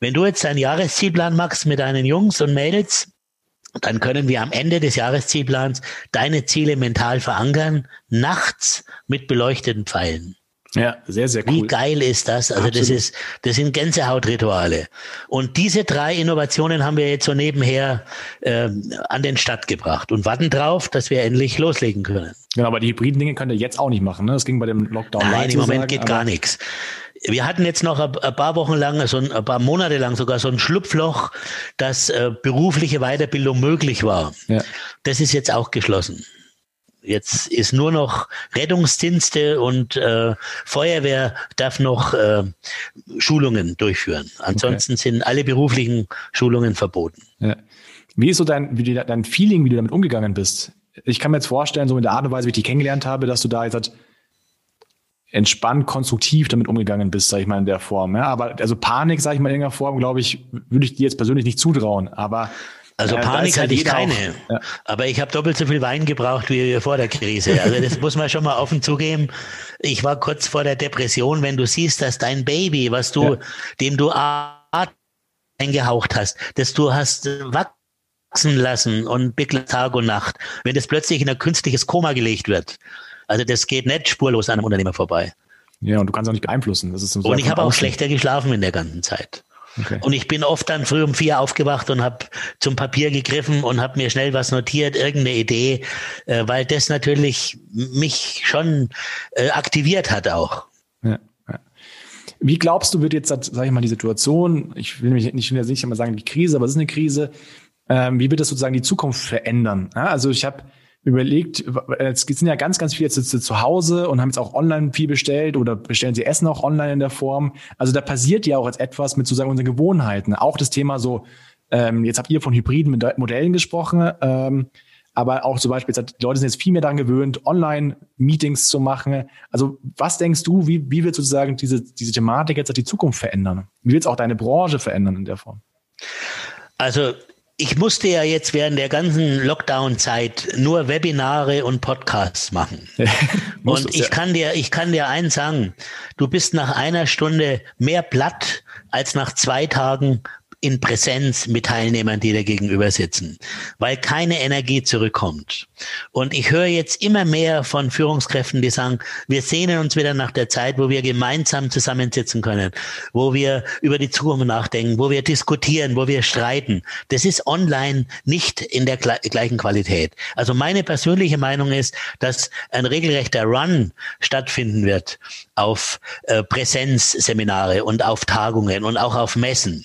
Wenn du jetzt deinen Jahreszielplan machst mit deinen Jungs und Mädels, dann können wir am Ende des Jahreszielplans deine Ziele mental verankern, nachts mit beleuchteten Pfeilen. Ja, sehr, sehr cool. Wie geil ist das? Also Absolut. das ist, das sind Gänsehautrituale. Und diese drei Innovationen haben wir jetzt so nebenher äh, an den Start gebracht und warten drauf, dass wir endlich loslegen können. Genau, aber die hybriden Dinge könnt ihr jetzt auch nicht machen. Ne? Das ging bei dem Lockdown. Nein, im Moment sagen, geht gar nichts. Wir hatten jetzt noch ein paar Wochen lang, so ein, ein paar Monate lang sogar so ein Schlupfloch, dass äh, berufliche Weiterbildung möglich war. Ja. Das ist jetzt auch geschlossen. Jetzt ist nur noch Rettungsdienste und äh, Feuerwehr darf noch äh, Schulungen durchführen. Ansonsten okay. sind alle beruflichen Schulungen verboten. Ja. Wie ist so dein, wie dein Feeling, wie du damit umgegangen bist? Ich kann mir jetzt vorstellen, so in der Art und Weise, wie ich dich kennengelernt habe, dass du da jetzt entspannt, konstruktiv damit umgegangen bist, sag ich mal, in der Form. Ja, aber also Panik, sag ich mal, in irgendeiner Form, glaube ich, würde ich dir jetzt persönlich nicht zutrauen. Aber also Panik hatte ich keine, ja. aber ich habe doppelt so viel Wein gebraucht wie vor der Krise. Also das [LAUGHS] muss man schon mal offen zugeben. Ich war kurz vor der Depression, wenn du siehst, dass dein Baby, was du, ja. dem du eingehaucht hast, dass du hast wachsen lassen und Tag und Nacht, wenn das plötzlich in ein künstliches Koma gelegt wird, also das geht nicht spurlos an einem Unternehmer vorbei. Ja, und du kannst auch nicht beeinflussen. Das ist so und ich habe auch schlechter geschlafen in der ganzen Zeit. Okay. Und ich bin oft dann früh um vier aufgewacht und habe zum Papier gegriffen und habe mir schnell was notiert, irgendeine Idee, äh, weil das natürlich mich schon äh, aktiviert hat auch. Ja. Wie glaubst du, wird jetzt, sage ich mal, die Situation, ich will mich nicht, nicht mal sagen, die Krise, aber es ist eine Krise, ähm, wie wird das sozusagen die Zukunft verändern? Ja, also ich habe überlegt, es sind ja ganz, ganz viele jetzt zu Hause und haben jetzt auch online viel bestellt oder bestellen sie Essen auch online in der Form. Also da passiert ja auch jetzt etwas mit sozusagen unseren Gewohnheiten. Auch das Thema so, ähm, jetzt habt ihr von hybriden Modellen gesprochen, ähm, aber auch zum Beispiel, die Leute sind jetzt viel mehr daran gewöhnt, Online-Meetings zu machen. Also was denkst du, wie, wie wird sozusagen diese, diese Thematik jetzt die Zukunft verändern? Wie wird es auch deine Branche verändern in der Form? Also ich musste ja jetzt während der ganzen Lockdown-Zeit nur Webinare und Podcasts machen. [LAUGHS] und ich kann dir, ich kann dir eins sagen. Du bist nach einer Stunde mehr platt als nach zwei Tagen in Präsenz mit Teilnehmern, die da gegenüber sitzen, weil keine Energie zurückkommt. Und ich höre jetzt immer mehr von Führungskräften, die sagen, wir sehnen uns wieder nach der Zeit, wo wir gemeinsam zusammensitzen können, wo wir über die Zukunft nachdenken, wo wir diskutieren, wo wir streiten. Das ist online nicht in der gleichen Qualität. Also meine persönliche Meinung ist, dass ein regelrechter Run stattfinden wird auf äh, Präsenzseminare und auf Tagungen und auch auf Messen.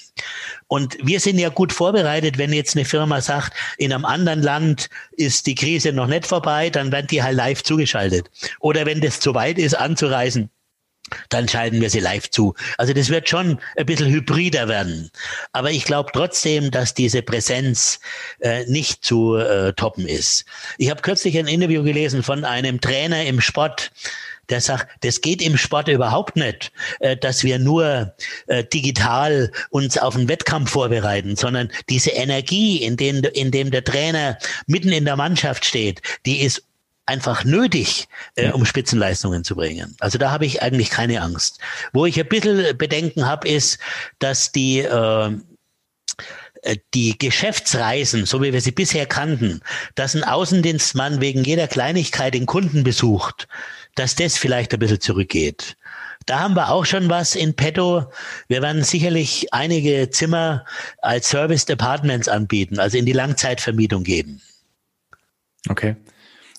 Und wir sind ja gut vorbereitet, wenn jetzt eine Firma sagt, in einem anderen Land ist die Krise noch nicht vorbei, dann werden die halt live zugeschaltet. Oder wenn das zu weit ist, anzureisen, dann schalten wir sie live zu. Also das wird schon ein bisschen hybrider werden. Aber ich glaube trotzdem, dass diese Präsenz äh, nicht zu äh, toppen ist. Ich habe kürzlich ein Interview gelesen von einem Trainer im Sport, der sagt, das geht im Sport überhaupt nicht, äh, dass wir nur äh, digital uns auf einen Wettkampf vorbereiten, sondern diese Energie, in dem, in dem der Trainer mitten in der Mannschaft steht, die ist einfach nötig, äh, um Spitzenleistungen zu bringen. Also da habe ich eigentlich keine Angst. Wo ich ein bisschen Bedenken habe, ist, dass die äh, die Geschäftsreisen, so wie wir sie bisher kannten, dass ein Außendienstmann wegen jeder Kleinigkeit den Kunden besucht, dass das vielleicht ein bisschen zurückgeht. Da haben wir auch schon was in petto. Wir werden sicherlich einige Zimmer als Service Departments anbieten, also in die Langzeitvermietung geben. Okay.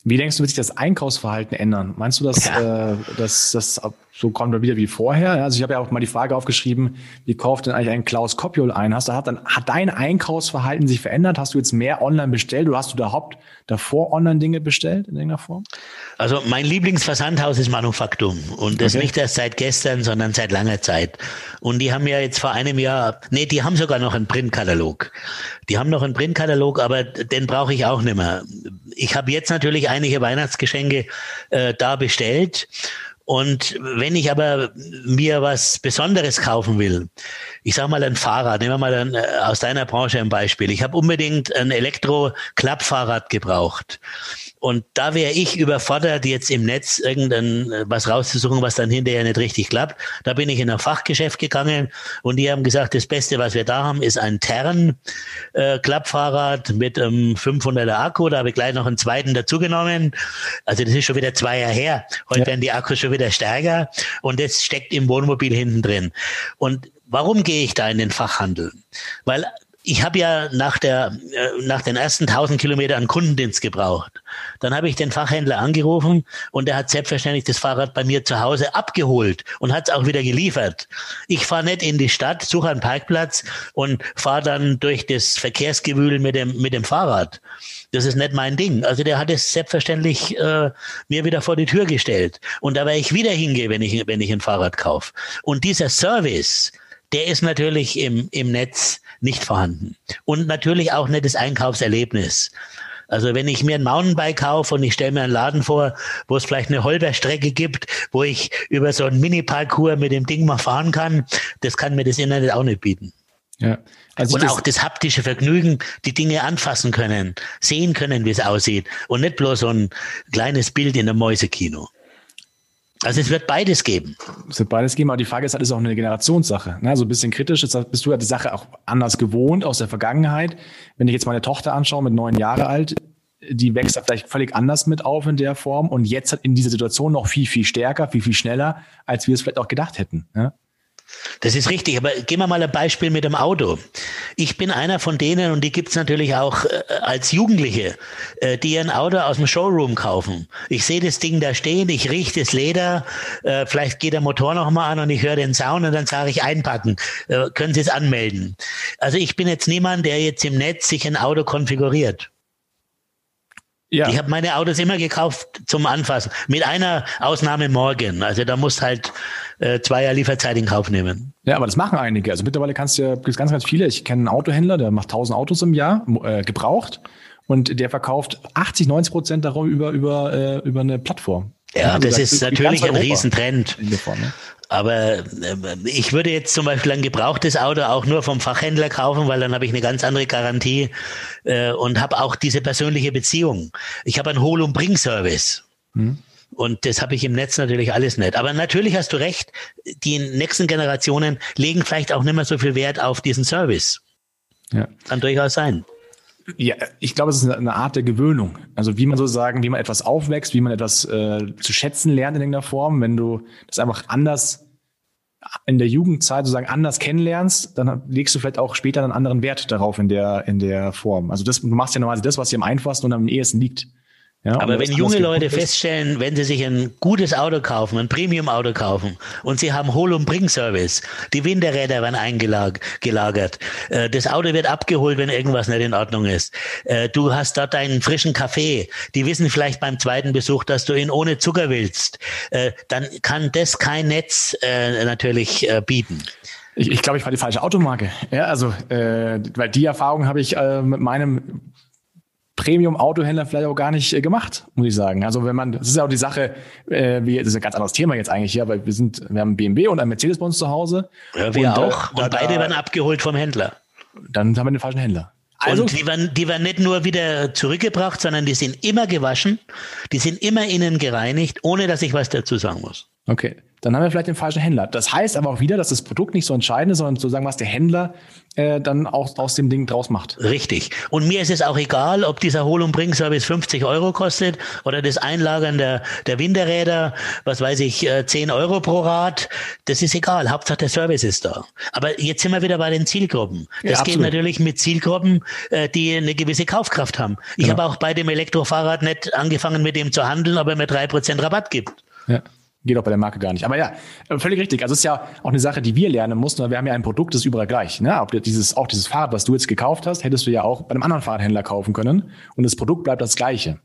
Wie denkst du, wird sich das Einkaufsverhalten ändern? Meinst du, dass, ja. äh, dass das so kommt wieder wie vorher? Also ich habe ja auch mal die Frage aufgeschrieben, wie kauft denn eigentlich ein Klaus Kopiol ein? Hast du, hat, dann, hat dein Einkaufsverhalten sich verändert? Hast du jetzt mehr online bestellt oder hast du da Haupt davor online Dinge bestellt in irgendeiner Form? Also mein Lieblingsversandhaus ist Manufaktum und das okay. nicht erst seit gestern, sondern seit langer Zeit. Und die haben ja jetzt vor einem Jahr, nee, die haben sogar noch einen Printkatalog. Die haben noch einen Printkatalog, aber den brauche ich auch nicht mehr. Ich habe jetzt natürlich einige Weihnachtsgeschenke äh, da bestellt Und wenn ich aber mir was Besonderes kaufen will, ich sage mal ein Fahrrad, nehmen wir mal ein, äh, aus deiner Branche ein Beispiel. Ich habe unbedingt ein Elektro-Klappfahrrad gebraucht. Und da wäre ich überfordert, jetzt im Netz irgendein äh, was rauszusuchen, was dann hinterher nicht richtig klappt. Da bin ich in ein Fachgeschäft gegangen und die haben gesagt, das Beste, was wir da haben, ist ein Tern-Klappfahrrad äh, mit einem 500er Akku. Da habe ich gleich noch einen zweiten dazugenommen. Also das ist schon wieder zwei Jahre her. Heute ja. werden die Akkus schon wieder stärker und das steckt im Wohnmobil hinten drin. Und Warum gehe ich da in den Fachhandel? Weil ich habe ja nach, der, äh, nach den ersten 1000 Kilometern Kundendienst gebraucht. Dann habe ich den Fachhändler angerufen und er hat selbstverständlich das Fahrrad bei mir zu Hause abgeholt und hat es auch wieder geliefert. Ich fahre nicht in die Stadt, suche einen Parkplatz und fahre dann durch das Verkehrsgewühl mit dem, mit dem Fahrrad. Das ist nicht mein Ding. Also der hat es selbstverständlich äh, mir wieder vor die Tür gestellt. Und da werde ich wieder hingehen, wenn ich, wenn ich ein Fahrrad kaufe. Und dieser Service, der ist natürlich im, im Netz nicht vorhanden. Und natürlich auch nicht das Einkaufserlebnis. Also wenn ich mir ein Mountainbike kaufe und ich stelle mir einen Laden vor, wo es vielleicht eine Holperstrecke gibt, wo ich über so einen Mini-Parcours mit dem Ding mal fahren kann, das kann mir das Internet auch nicht bieten. Ja. Also und das auch das haptische Vergnügen, die Dinge anfassen können, sehen können, wie es aussieht und nicht bloß so ein kleines Bild in einem Mäusekino. Also es wird beides geben. Es wird beides geben, aber die Frage ist halt, ist auch eine Generationssache. Ne? So ein bisschen kritisch, jetzt bist du ja die Sache auch anders gewohnt aus der Vergangenheit. Wenn ich jetzt meine Tochter anschaue, mit neun Jahre alt, die wächst da vielleicht völlig anders mit auf in der Form und jetzt hat in dieser Situation noch viel, viel stärker, viel, viel schneller, als wir es vielleicht auch gedacht hätten. Ne? Das ist richtig, aber gehen wir mal ein Beispiel mit dem Auto. Ich bin einer von denen, und die gibt's natürlich auch äh, als Jugendliche, äh, die ein Auto aus dem Showroom kaufen. Ich sehe das Ding da stehen, ich rieche das Leder, äh, vielleicht geht der Motor nochmal an und ich höre den Sound und dann sage ich einpacken. Äh, können Sie es anmelden? Also ich bin jetzt niemand, der jetzt im Netz sich ein Auto konfiguriert. Ja. Ich habe meine Autos immer gekauft zum Anfassen. Mit einer Ausnahme morgen. Also da musst halt äh, zwei Jahre Lieferzeit in Kauf nehmen. Ja, aber das machen einige. Also mittlerweile kannst du ja, ganz, ganz viele. Ich kenne einen Autohändler, der macht 1000 Autos im Jahr äh, gebraucht und der verkauft 80, 90 Prozent darüber über, über, äh, über eine Plattform. Ja, also das ist natürlich ein Riesentrend. Ne? Aber äh, ich würde jetzt zum Beispiel ein gebrauchtes Auto auch nur vom Fachhändler kaufen, weil dann habe ich eine ganz andere Garantie äh, und habe auch diese persönliche Beziehung. Ich habe einen Hol- und Bring-Service. Hm. Und das habe ich im Netz natürlich alles nicht. Aber natürlich hast du recht, die nächsten Generationen legen vielleicht auch nicht mehr so viel Wert auf diesen Service. Ja. Kann durchaus sein. Ja, ich glaube, es ist eine Art der Gewöhnung. Also wie man sozusagen, wie man etwas aufwächst, wie man etwas äh, zu schätzen lernt in irgendeiner Form. Wenn du das einfach anders in der Jugendzeit sozusagen anders kennenlernst, dann legst du vielleicht auch später einen anderen Wert darauf in der, in der Form. Also das, du machst ja normalerweise das, was dir am einfachsten und am ehesten liegt. Ja, aber wenn junge Leute feststellen, wenn sie sich ein gutes Auto kaufen, ein Premium-Auto kaufen und sie haben Hol- und Bring-Service, die Winterräder werden eingelagert, äh, das Auto wird abgeholt, wenn irgendwas nicht in Ordnung ist, äh, du hast dort einen frischen Kaffee, die wissen vielleicht beim zweiten Besuch, dass du ihn ohne Zucker willst, äh, dann kann das kein Netz natürlich bieten. Ich, ich glaube, ich war die falsche Automarke. Ja, also, äh, weil die Erfahrung habe ich äh, mit meinem Premium-Autohändler vielleicht auch gar nicht äh, gemacht, muss ich sagen. Also wenn man, das ist ja auch die Sache, äh, wie, das ist ein ganz anderes Thema jetzt eigentlich hier, aber wir sind, wir haben BMW und ein Mercedes bei uns zu Hause. Ja, wir und, auch. Äh, und beide da, werden abgeholt vom Händler. Dann haben wir den falschen Händler. Also, und die werden, die werden nicht nur wieder zurückgebracht, sondern die sind immer gewaschen, die sind immer innen gereinigt, ohne dass ich was dazu sagen muss. Okay dann haben wir vielleicht den falschen Händler. Das heißt aber auch wieder, dass das Produkt nicht so entscheidend ist, sondern sozusagen, was der Händler äh, dann auch aus dem Ding draus macht. Richtig. Und mir ist es auch egal, ob dieser Hol- und Bring-Service 50 Euro kostet oder das Einlagern der, der Winterräder, was weiß ich, 10 äh, Euro pro Rad. Das ist egal. Hauptsache der Service ist da. Aber jetzt sind wir wieder bei den Zielgruppen. Das ja, geht natürlich mit Zielgruppen, äh, die eine gewisse Kaufkraft haben. Ich genau. habe auch bei dem Elektrofahrrad nicht angefangen, mit dem zu handeln, ob er mir drei Prozent Rabatt gibt. Ja. Geht auch bei der Marke gar nicht. Aber ja, völlig richtig. Also es ist ja auch eine Sache, die wir lernen mussten, weil wir haben ja ein Produkt, das ist überall gleich. Ne? Ob dieses, auch dieses Fahrrad, was du jetzt gekauft hast, hättest du ja auch bei einem anderen Fahrradhändler kaufen können. Und das Produkt bleibt das gleiche.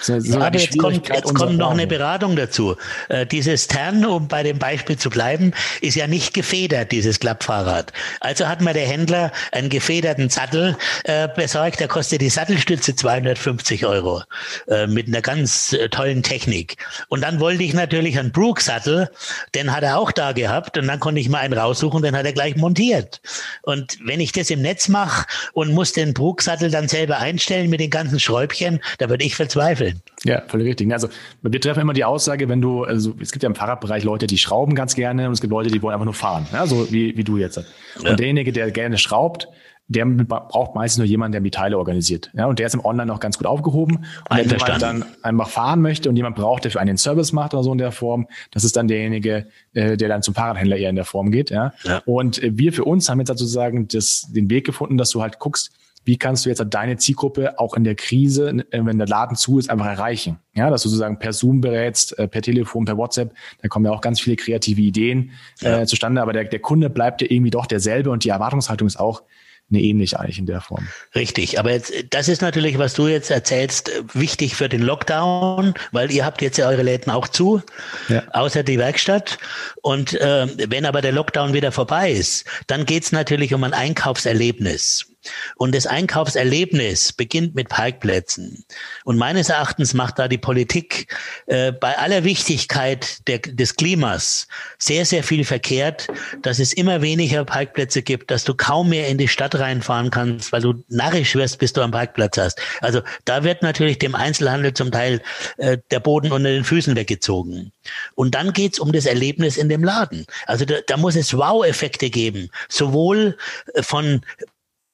So, so aber jetzt kommt, jetzt kommt noch eine Beratung dazu. Äh, dieses Tern, um bei dem Beispiel zu bleiben, ist ja nicht gefedert, dieses Klappfahrrad. Also hat mir der Händler einen gefederten Sattel äh, besorgt, der kostet die Sattelstütze 250 Euro äh, mit einer ganz äh, tollen Technik. Und dann wollte ich natürlich einen Brook-Sattel, den hat er auch da gehabt und dann konnte ich mal einen raussuchen, den hat er gleich montiert. Und wenn ich das im Netz mache und muss den Brook-Sattel dann selber einstellen mit den ganzen Schräubchen, da würde ich verzweifeln verzweifeln. Ja, völlig richtig. Also wir treffen immer die Aussage, wenn du, also es gibt ja im Fahrradbereich Leute, die schrauben ganz gerne und es gibt Leute, die wollen einfach nur fahren, ja, so wie, wie du jetzt. Und ja. derjenige, der gerne schraubt, der braucht meistens nur jemanden, der die Teile organisiert. Ja, und der ist im Online auch ganz gut aufgehoben. Und wenn jemand dann einfach fahren möchte und jemand braucht, der für einen Service macht oder so in der Form, das ist dann derjenige, äh, der dann zum Fahrradhändler eher in der Form geht. Ja. ja. Und äh, wir für uns haben jetzt sozusagen das, den Weg gefunden, dass du halt guckst, wie kannst du jetzt deine Zielgruppe auch in der Krise, äh, wenn der Laden zu ist, einfach erreichen? Ja, dass du sozusagen per Zoom berätst, äh, per Telefon, per WhatsApp, da kommen ja auch ganz viele kreative Ideen ja. äh, zustande, aber der, der Kunde bleibt ja irgendwie doch derselbe und die Erwartungshaltung ist auch eine ähnliche eigentlich in der Form. Richtig, aber jetzt, das ist natürlich, was du jetzt erzählst, wichtig für den Lockdown, weil ihr habt jetzt ja eure Läden auch zu, ja. außer die Werkstatt. Und äh, wenn aber der Lockdown wieder vorbei ist, dann geht's natürlich um ein Einkaufserlebnis. Und das Einkaufserlebnis beginnt mit Parkplätzen. Und meines Erachtens macht da die Politik äh, bei aller Wichtigkeit der, des Klimas sehr, sehr viel verkehrt, dass es immer weniger Parkplätze gibt, dass du kaum mehr in die Stadt reinfahren kannst, weil du narrisch wirst, bis du am Parkplatz hast. Also da wird natürlich dem Einzelhandel zum Teil äh, der Boden unter den Füßen weggezogen. Und dann geht's um das Erlebnis in dem Laden. Also da, da muss es Wow-Effekte geben, sowohl äh, von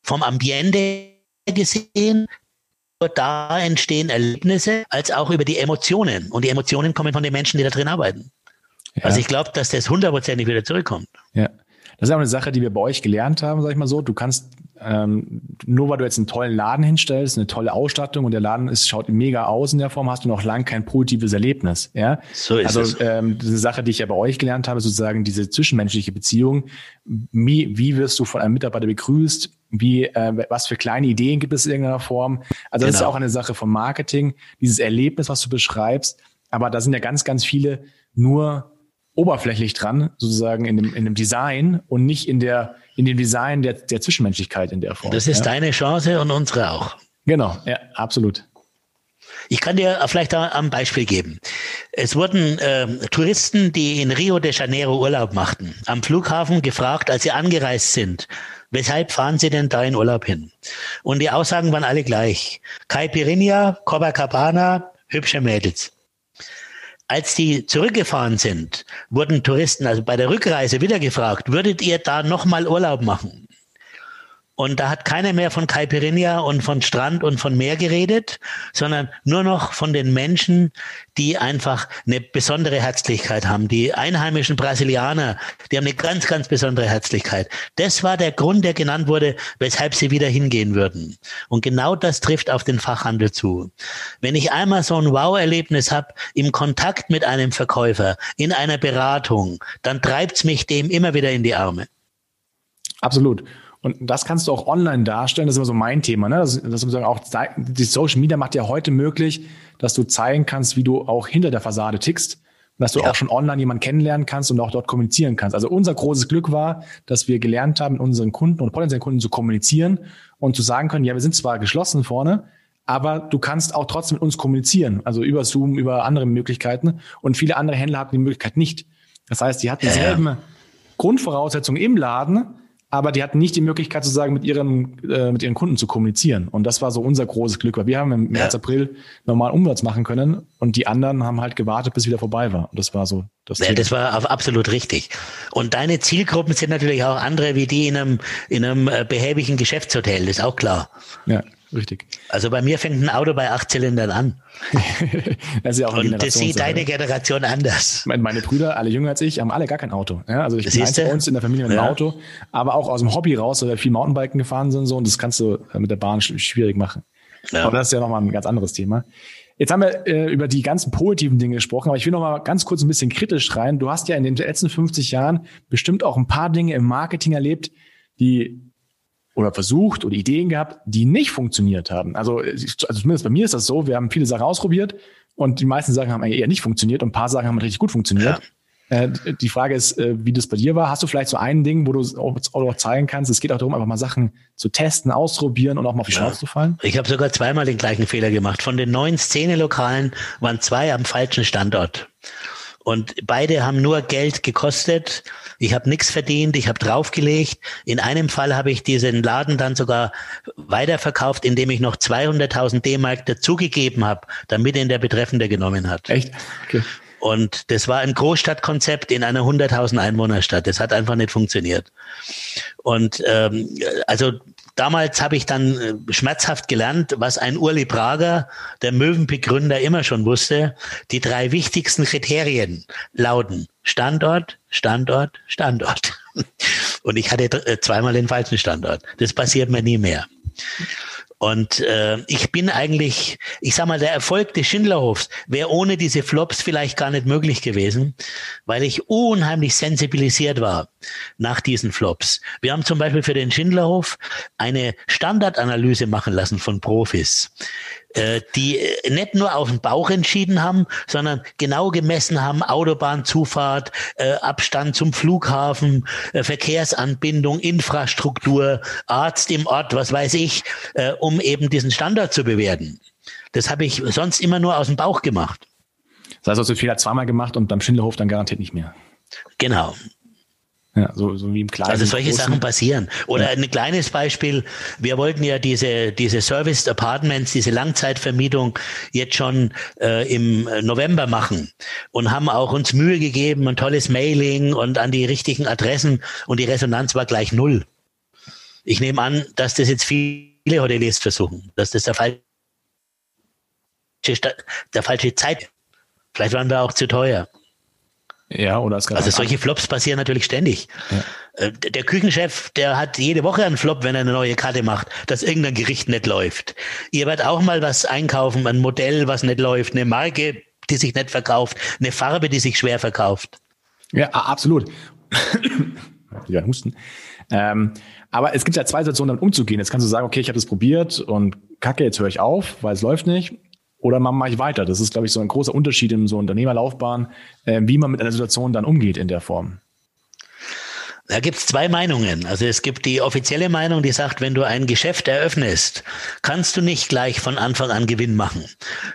vom Ambiente gesehen, da entstehen Erlebnisse, als auch über die Emotionen. Und die Emotionen kommen von den Menschen, die da drin arbeiten. Ja. Also ich glaube, dass das hundertprozentig wieder zurückkommt. Ja. Das ist auch eine Sache, die wir bei euch gelernt haben, sag ich mal so. Du kannst ähm, nur weil du jetzt einen tollen Laden hinstellst, eine tolle Ausstattung und der Laden ist, schaut mega aus in der Form, hast du noch lang kein positives Erlebnis. Ja? So ist also, es. Ähm, diese Sache, die ich ja bei euch gelernt habe, sozusagen diese zwischenmenschliche Beziehung. Wie, wie wirst du von einem Mitarbeiter begrüßt? Wie, äh, was für kleine Ideen gibt es in irgendeiner Form? Also das genau. ist ja auch eine Sache vom Marketing, dieses Erlebnis, was du beschreibst. Aber da sind ja ganz, ganz viele nur oberflächlich dran, sozusagen in dem, in dem Design und nicht in der, in dem Design der, der Zwischenmenschlichkeit in der Form. Das ist ja. deine Chance und unsere auch. Genau, ja, absolut. Ich kann dir vielleicht ein Beispiel geben. Es wurden äh, Touristen, die in Rio de Janeiro Urlaub machten, am Flughafen gefragt, als sie angereist sind, weshalb fahren sie denn da in Urlaub hin? Und die Aussagen waren alle gleich. Caipirinha, Copacabana, hübsche Mädels. Als die zurückgefahren sind, wurden Touristen also bei der Rückreise wieder gefragt, würdet ihr da nochmal Urlaub machen? Und da hat keiner mehr von Caipirinha und von Strand und von Meer geredet, sondern nur noch von den Menschen, die einfach eine besondere Herzlichkeit haben. Die einheimischen Brasilianer, die haben eine ganz, ganz besondere Herzlichkeit. Das war der Grund, der genannt wurde, weshalb sie wieder hingehen würden. Und genau das trifft auf den Fachhandel zu. Wenn ich einmal so ein Wow-Erlebnis habe im Kontakt mit einem Verkäufer, in einer Beratung, dann treibt's mich dem immer wieder in die Arme. Absolut. Und das kannst du auch online darstellen. Das ist immer so mein Thema. Ne? Das, das ist auch die Social Media macht ja heute möglich, dass du zeigen kannst, wie du auch hinter der Fassade tickst. Und dass du ja. auch schon online jemanden kennenlernen kannst und auch dort kommunizieren kannst. Also unser großes Glück war, dass wir gelernt haben, mit unseren Kunden und potenziellen Kunden zu kommunizieren und zu sagen können, ja, wir sind zwar geschlossen vorne, aber du kannst auch trotzdem mit uns kommunizieren. Also über Zoom, über andere Möglichkeiten. Und viele andere Händler hatten die Möglichkeit nicht. Das heißt, die hatten dieselben ja. Grundvoraussetzungen im Laden, aber die hatten nicht die Möglichkeit sozusagen mit ihren, äh, mit ihren Kunden zu kommunizieren. Und das war so unser großes Glück, weil wir haben im März, ja. April normal Umsatz machen können und die anderen haben halt gewartet, bis wieder vorbei war. Und das war so das Ja, das war absolut richtig. Und deine Zielgruppen sind natürlich auch andere wie die in einem, in einem äh, behäbigen Geschäftshotel, das ist auch klar. Ja. Richtig. Also bei mir fängt ein Auto bei acht Zylindern an. [LAUGHS] das ist ja auch eine Und das sieht deine Generation anders. Meine Brüder, alle jünger als ich, haben alle gar kein Auto. Ja, also ich das bin eins bei uns in der Familie mit einem ja. Auto, aber auch aus dem Hobby raus, weil wir viel Mountainbiken gefahren sind so und das kannst du äh, mit der Bahn schwierig machen. Ja. Aber das ist ja nochmal ein ganz anderes Thema. Jetzt haben wir äh, über die ganzen positiven Dinge gesprochen, aber ich will noch mal ganz kurz ein bisschen kritisch rein. Du hast ja in den letzten 50 Jahren bestimmt auch ein paar Dinge im Marketing erlebt, die oder versucht oder Ideen gehabt, die nicht funktioniert haben. Also, also zumindest bei mir ist das so, wir haben viele Sachen ausprobiert und die meisten Sachen haben eher nicht funktioniert und ein paar Sachen haben richtig gut funktioniert. Ja. Äh, die Frage ist, äh, wie das bei dir war. Hast du vielleicht so ein Ding, wo du auch zeigen kannst? Es geht auch darum, einfach mal Sachen zu testen, auszuprobieren und auch mal auf die ja. Schnauze zu fallen. Ich habe sogar zweimal den gleichen Fehler gemacht. Von den neun Szene-Lokalen waren zwei am falschen Standort. Und beide haben nur Geld gekostet. Ich habe nichts verdient, ich habe draufgelegt. In einem Fall habe ich diesen Laden dann sogar weiterverkauft, indem ich noch 200.000 D-Mark dazugegeben habe, damit ihn der Betreffende genommen hat. Echt? Okay. Und das war ein Großstadtkonzept in einer 100.000 Einwohnerstadt. Das hat einfach nicht funktioniert. Und ähm, also damals habe ich dann äh, schmerzhaft gelernt, was ein Urli Prager, der Mövenpick-Gründer, immer schon wusste. Die drei wichtigsten Kriterien lauten Standort, Standort, Standort. [LAUGHS] Und ich hatte äh, zweimal den falschen Standort. Das passiert mir nie mehr. Und äh, ich bin eigentlich, ich sag mal, der Erfolg des Schindlerhofs wäre ohne diese Flops vielleicht gar nicht möglich gewesen, weil ich unheimlich sensibilisiert war nach diesen Flops. Wir haben zum Beispiel für den Schindlerhof eine Standardanalyse machen lassen von Profis. Äh, die äh, nicht nur auf den Bauch entschieden haben, sondern genau gemessen haben, Autobahnzufahrt, äh, Abstand zum Flughafen, Verkehrsanbindung, Infrastruktur, Arzt im Ort, was weiß ich, um eben diesen Standard zu bewerten. Das habe ich sonst immer nur aus dem Bauch gemacht. Das heißt, du hast den Fehler zweimal gemacht und beim Schindlerhof dann garantiert nicht mehr. Genau. Ja, so, so wie im Kleinen. Also solche Sachen passieren. Oder ja. ein kleines Beispiel. Wir wollten ja diese, diese Serviced Apartments, diese Langzeitvermietung jetzt schon äh, im November machen und haben auch uns Mühe gegeben, ein tolles Mailing und an die richtigen Adressen und die Resonanz war gleich null. Ich nehme an, dass das jetzt viele Hoteliers versuchen, dass das der falsche, der falsche Zeit. Vielleicht waren wir auch zu teuer. Ja, oder es Also solche Flops passieren natürlich ständig. Ja. Äh, der Küchenchef, der hat jede Woche einen Flop, wenn er eine neue Karte macht, dass irgendein Gericht nicht läuft. Ihr werdet auch mal was einkaufen, ein Modell, was nicht läuft, eine Marke, die sich nicht verkauft, eine Farbe, die sich schwer verkauft. Ja, absolut. [COUGHS] ja, Husten. Ähm, aber es gibt ja zwei Situationen, damit umzugehen. Jetzt kannst du sagen, okay, ich habe das probiert und kacke, jetzt höre ich auf, weil es läuft nicht oder man mache ich weiter. Das ist, glaube ich, so ein großer Unterschied in so Unternehmerlaufbahn, äh, wie man mit einer Situation dann umgeht in der Form. Da gibt es zwei Meinungen. Also es gibt die offizielle Meinung, die sagt, wenn du ein Geschäft eröffnest, kannst du nicht gleich von Anfang an Gewinn machen,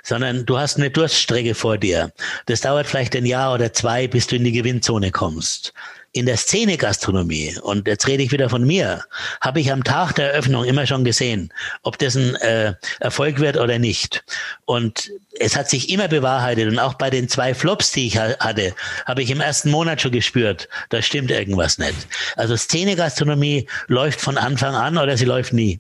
sondern du hast eine Durststrecke vor dir. Das dauert vielleicht ein Jahr oder zwei, bis du in die Gewinnzone kommst in der Szene Gastronomie, und jetzt rede ich wieder von mir, habe ich am Tag der Eröffnung immer schon gesehen, ob das ein äh, Erfolg wird oder nicht. Und es hat sich immer bewahrheitet und auch bei den zwei Flops, die ich hatte, habe ich im ersten Monat schon gespürt, da stimmt irgendwas nicht. Also Szene Gastronomie läuft von Anfang an oder sie läuft nie.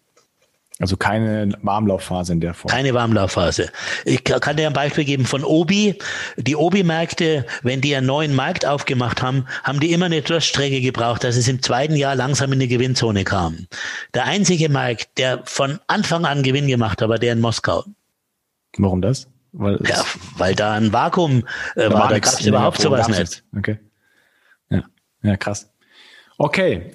Also keine Warmlaufphase in der Form. Keine Warmlaufphase. Ich kann dir ein Beispiel geben von Obi. Die Obi-Märkte, wenn die einen neuen Markt aufgemacht haben, haben die immer eine Durststrecke gebraucht, dass es im zweiten Jahr langsam in die Gewinnzone kam. Der einzige Markt, der von Anfang an Gewinn gemacht hat, war der in Moskau. Warum das? Weil, ja, weil da ein Vakuum äh, war, da gab es überhaupt sowas nicht. Okay. Ja. ja, krass. Okay,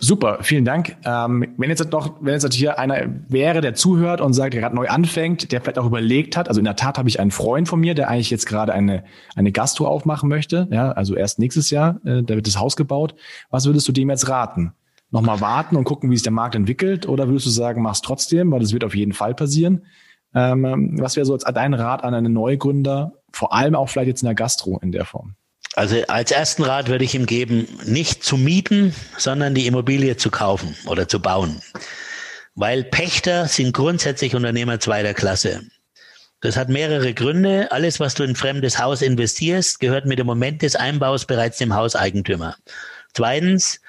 Super, vielen Dank. Ähm, wenn jetzt noch, wenn jetzt hier einer wäre, der zuhört und sagt, der gerade neu anfängt, der vielleicht auch überlegt hat, also in der Tat habe ich einen Freund von mir, der eigentlich jetzt gerade eine, eine Gasttour aufmachen möchte, ja, also erst nächstes Jahr, äh, da wird das Haus gebaut. Was würdest du dem jetzt raten? Nochmal warten und gucken, wie sich der Markt entwickelt? Oder würdest du sagen, mach's trotzdem, weil das wird auf jeden Fall passieren? Ähm, was wäre so als dein Rat an einen Neugründer, vor allem auch vielleicht jetzt in der Gastro in der Form? Also als ersten Rat würde ich ihm geben, nicht zu mieten, sondern die Immobilie zu kaufen oder zu bauen. Weil Pächter sind grundsätzlich Unternehmer zweiter Klasse. Das hat mehrere Gründe. Alles, was du in fremdes Haus investierst, gehört mit dem Moment des Einbaus bereits dem Hauseigentümer. Zweitens,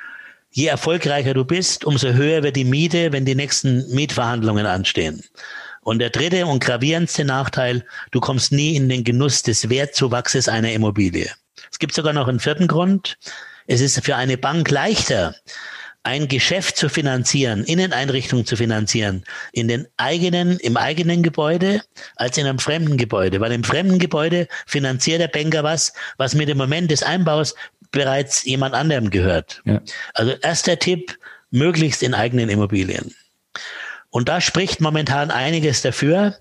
je erfolgreicher du bist, umso höher wird die Miete, wenn die nächsten Mietverhandlungen anstehen. Und der dritte und gravierendste Nachteil, du kommst nie in den Genuss des Wertzuwachses einer Immobilie. Es gibt sogar noch einen vierten Grund. Es ist für eine Bank leichter, ein Geschäft zu finanzieren, Inneneinrichtungen zu finanzieren, in den eigenen, im eigenen Gebäude, als in einem fremden Gebäude. Weil im fremden Gebäude finanziert der Banker was, was mit dem Moment des Einbaus bereits jemand anderem gehört. Ja. Also erster Tipp, möglichst in eigenen Immobilien. Und da spricht momentan einiges dafür,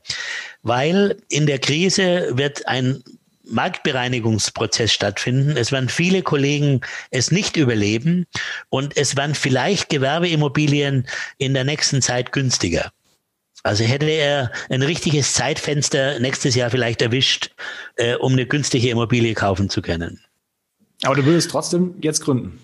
weil in der Krise wird ein Marktbereinigungsprozess stattfinden. Es werden viele Kollegen es nicht überleben und es werden vielleicht Gewerbeimmobilien in der nächsten Zeit günstiger. Also hätte er ein richtiges Zeitfenster nächstes Jahr vielleicht erwischt, äh, um eine günstige Immobilie kaufen zu können. Aber du würdest trotzdem jetzt gründen.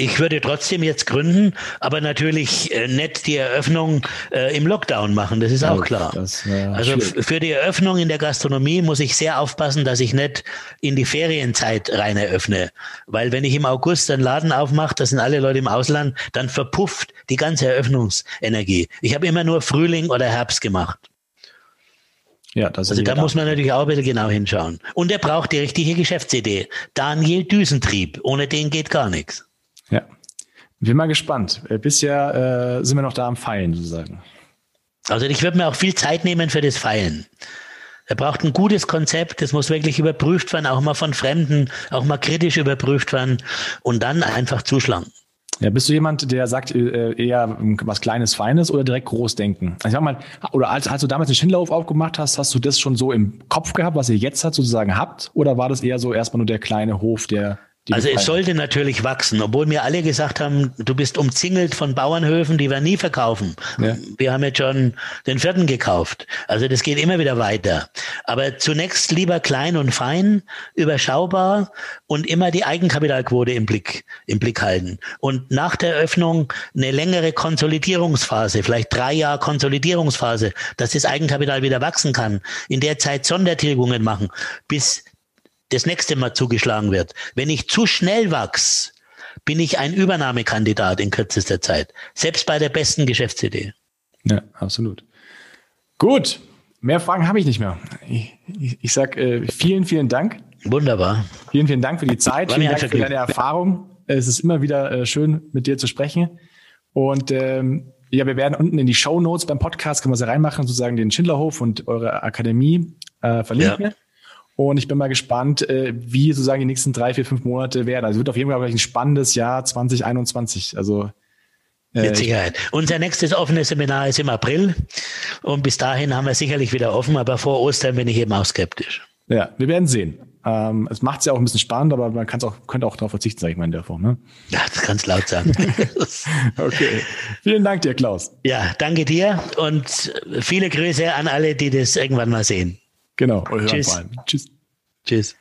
Ich würde trotzdem jetzt gründen, aber natürlich äh, nicht die Eröffnung äh, im Lockdown machen, das ist ja, auch klar. Das, äh, also für die Eröffnung in der Gastronomie muss ich sehr aufpassen, dass ich nicht in die Ferienzeit rein eröffne. Weil wenn ich im August einen Laden aufmache, das sind alle Leute im Ausland, dann verpufft die ganze Eröffnungsenergie. Ich habe immer nur Frühling oder Herbst gemacht. Ja, das also da muss man natürlich auch ein bisschen genau hinschauen. Und er braucht die richtige Geschäftsidee. Daniel Düsentrieb, ohne den geht gar nichts. Ja. Bin mal gespannt. Äh, bisher äh, sind wir noch da am Feilen sozusagen. Also ich würde mir auch viel Zeit nehmen für das Feilen. Er braucht ein gutes Konzept, das muss wirklich überprüft werden, auch mal von Fremden, auch mal kritisch überprüft werden und dann einfach zuschlagen. Ja, bist du jemand, der sagt äh, eher was Kleines, Feines oder direkt groß denken? Also ich sag mal, oder als, als du damals den Schindlerhof aufgemacht hast, hast du das schon so im Kopf gehabt, was ihr jetzt hat sozusagen habt? Oder war das eher so erstmal nur der kleine Hof, der also es sollte natürlich wachsen, obwohl mir alle gesagt haben, du bist umzingelt von Bauernhöfen, die wir nie verkaufen. Ja. Wir haben jetzt schon den vierten gekauft. Also das geht immer wieder weiter. Aber zunächst lieber klein und fein, überschaubar und immer die Eigenkapitalquote im Blick, im Blick halten. Und nach der Öffnung eine längere Konsolidierungsphase, vielleicht drei Jahre Konsolidierungsphase, dass das Eigenkapital wieder wachsen kann. In der Zeit Sondertilgungen machen, bis das nächste Mal zugeschlagen wird. Wenn ich zu schnell wachs, bin ich ein Übernahmekandidat in kürzester Zeit. Selbst bei der besten Geschäftsidee. Ja, absolut. Gut, mehr Fragen habe ich nicht mehr. Ich, ich, ich sage äh, vielen, vielen Dank. Wunderbar. Vielen, vielen Dank für die Zeit. War vielen Dank für deine Erfahrung. Es ist immer wieder äh, schön, mit dir zu sprechen. Und ähm, ja, wir werden unten in die Show Notes beim Podcast, können wir sie reinmachen, sozusagen den Schindlerhof und eure Akademie äh, verlinken. Ja. Und ich bin mal gespannt, äh, wie sozusagen die nächsten drei, vier, fünf Monate werden. Also es wird auf jeden Fall ein spannendes Jahr 2021. Also äh, mit Sicherheit. Unser nächstes offenes Seminar ist im April und bis dahin haben wir sicherlich wieder offen, aber vor Ostern bin ich eben auch skeptisch. Ja, wir werden sehen. Ähm, es macht es ja auch ein bisschen spannend, aber man kann auch, könnte auch darauf verzichten, sage ich mal in der Form. Ne? Ja, das kannst laut sagen. [LAUGHS] [LAUGHS] okay. Vielen Dank dir, Klaus. Ja, danke dir und viele Grüße an alle, die das irgendwann mal sehen. Genau. Tschüss. Tschüss. Tschüss.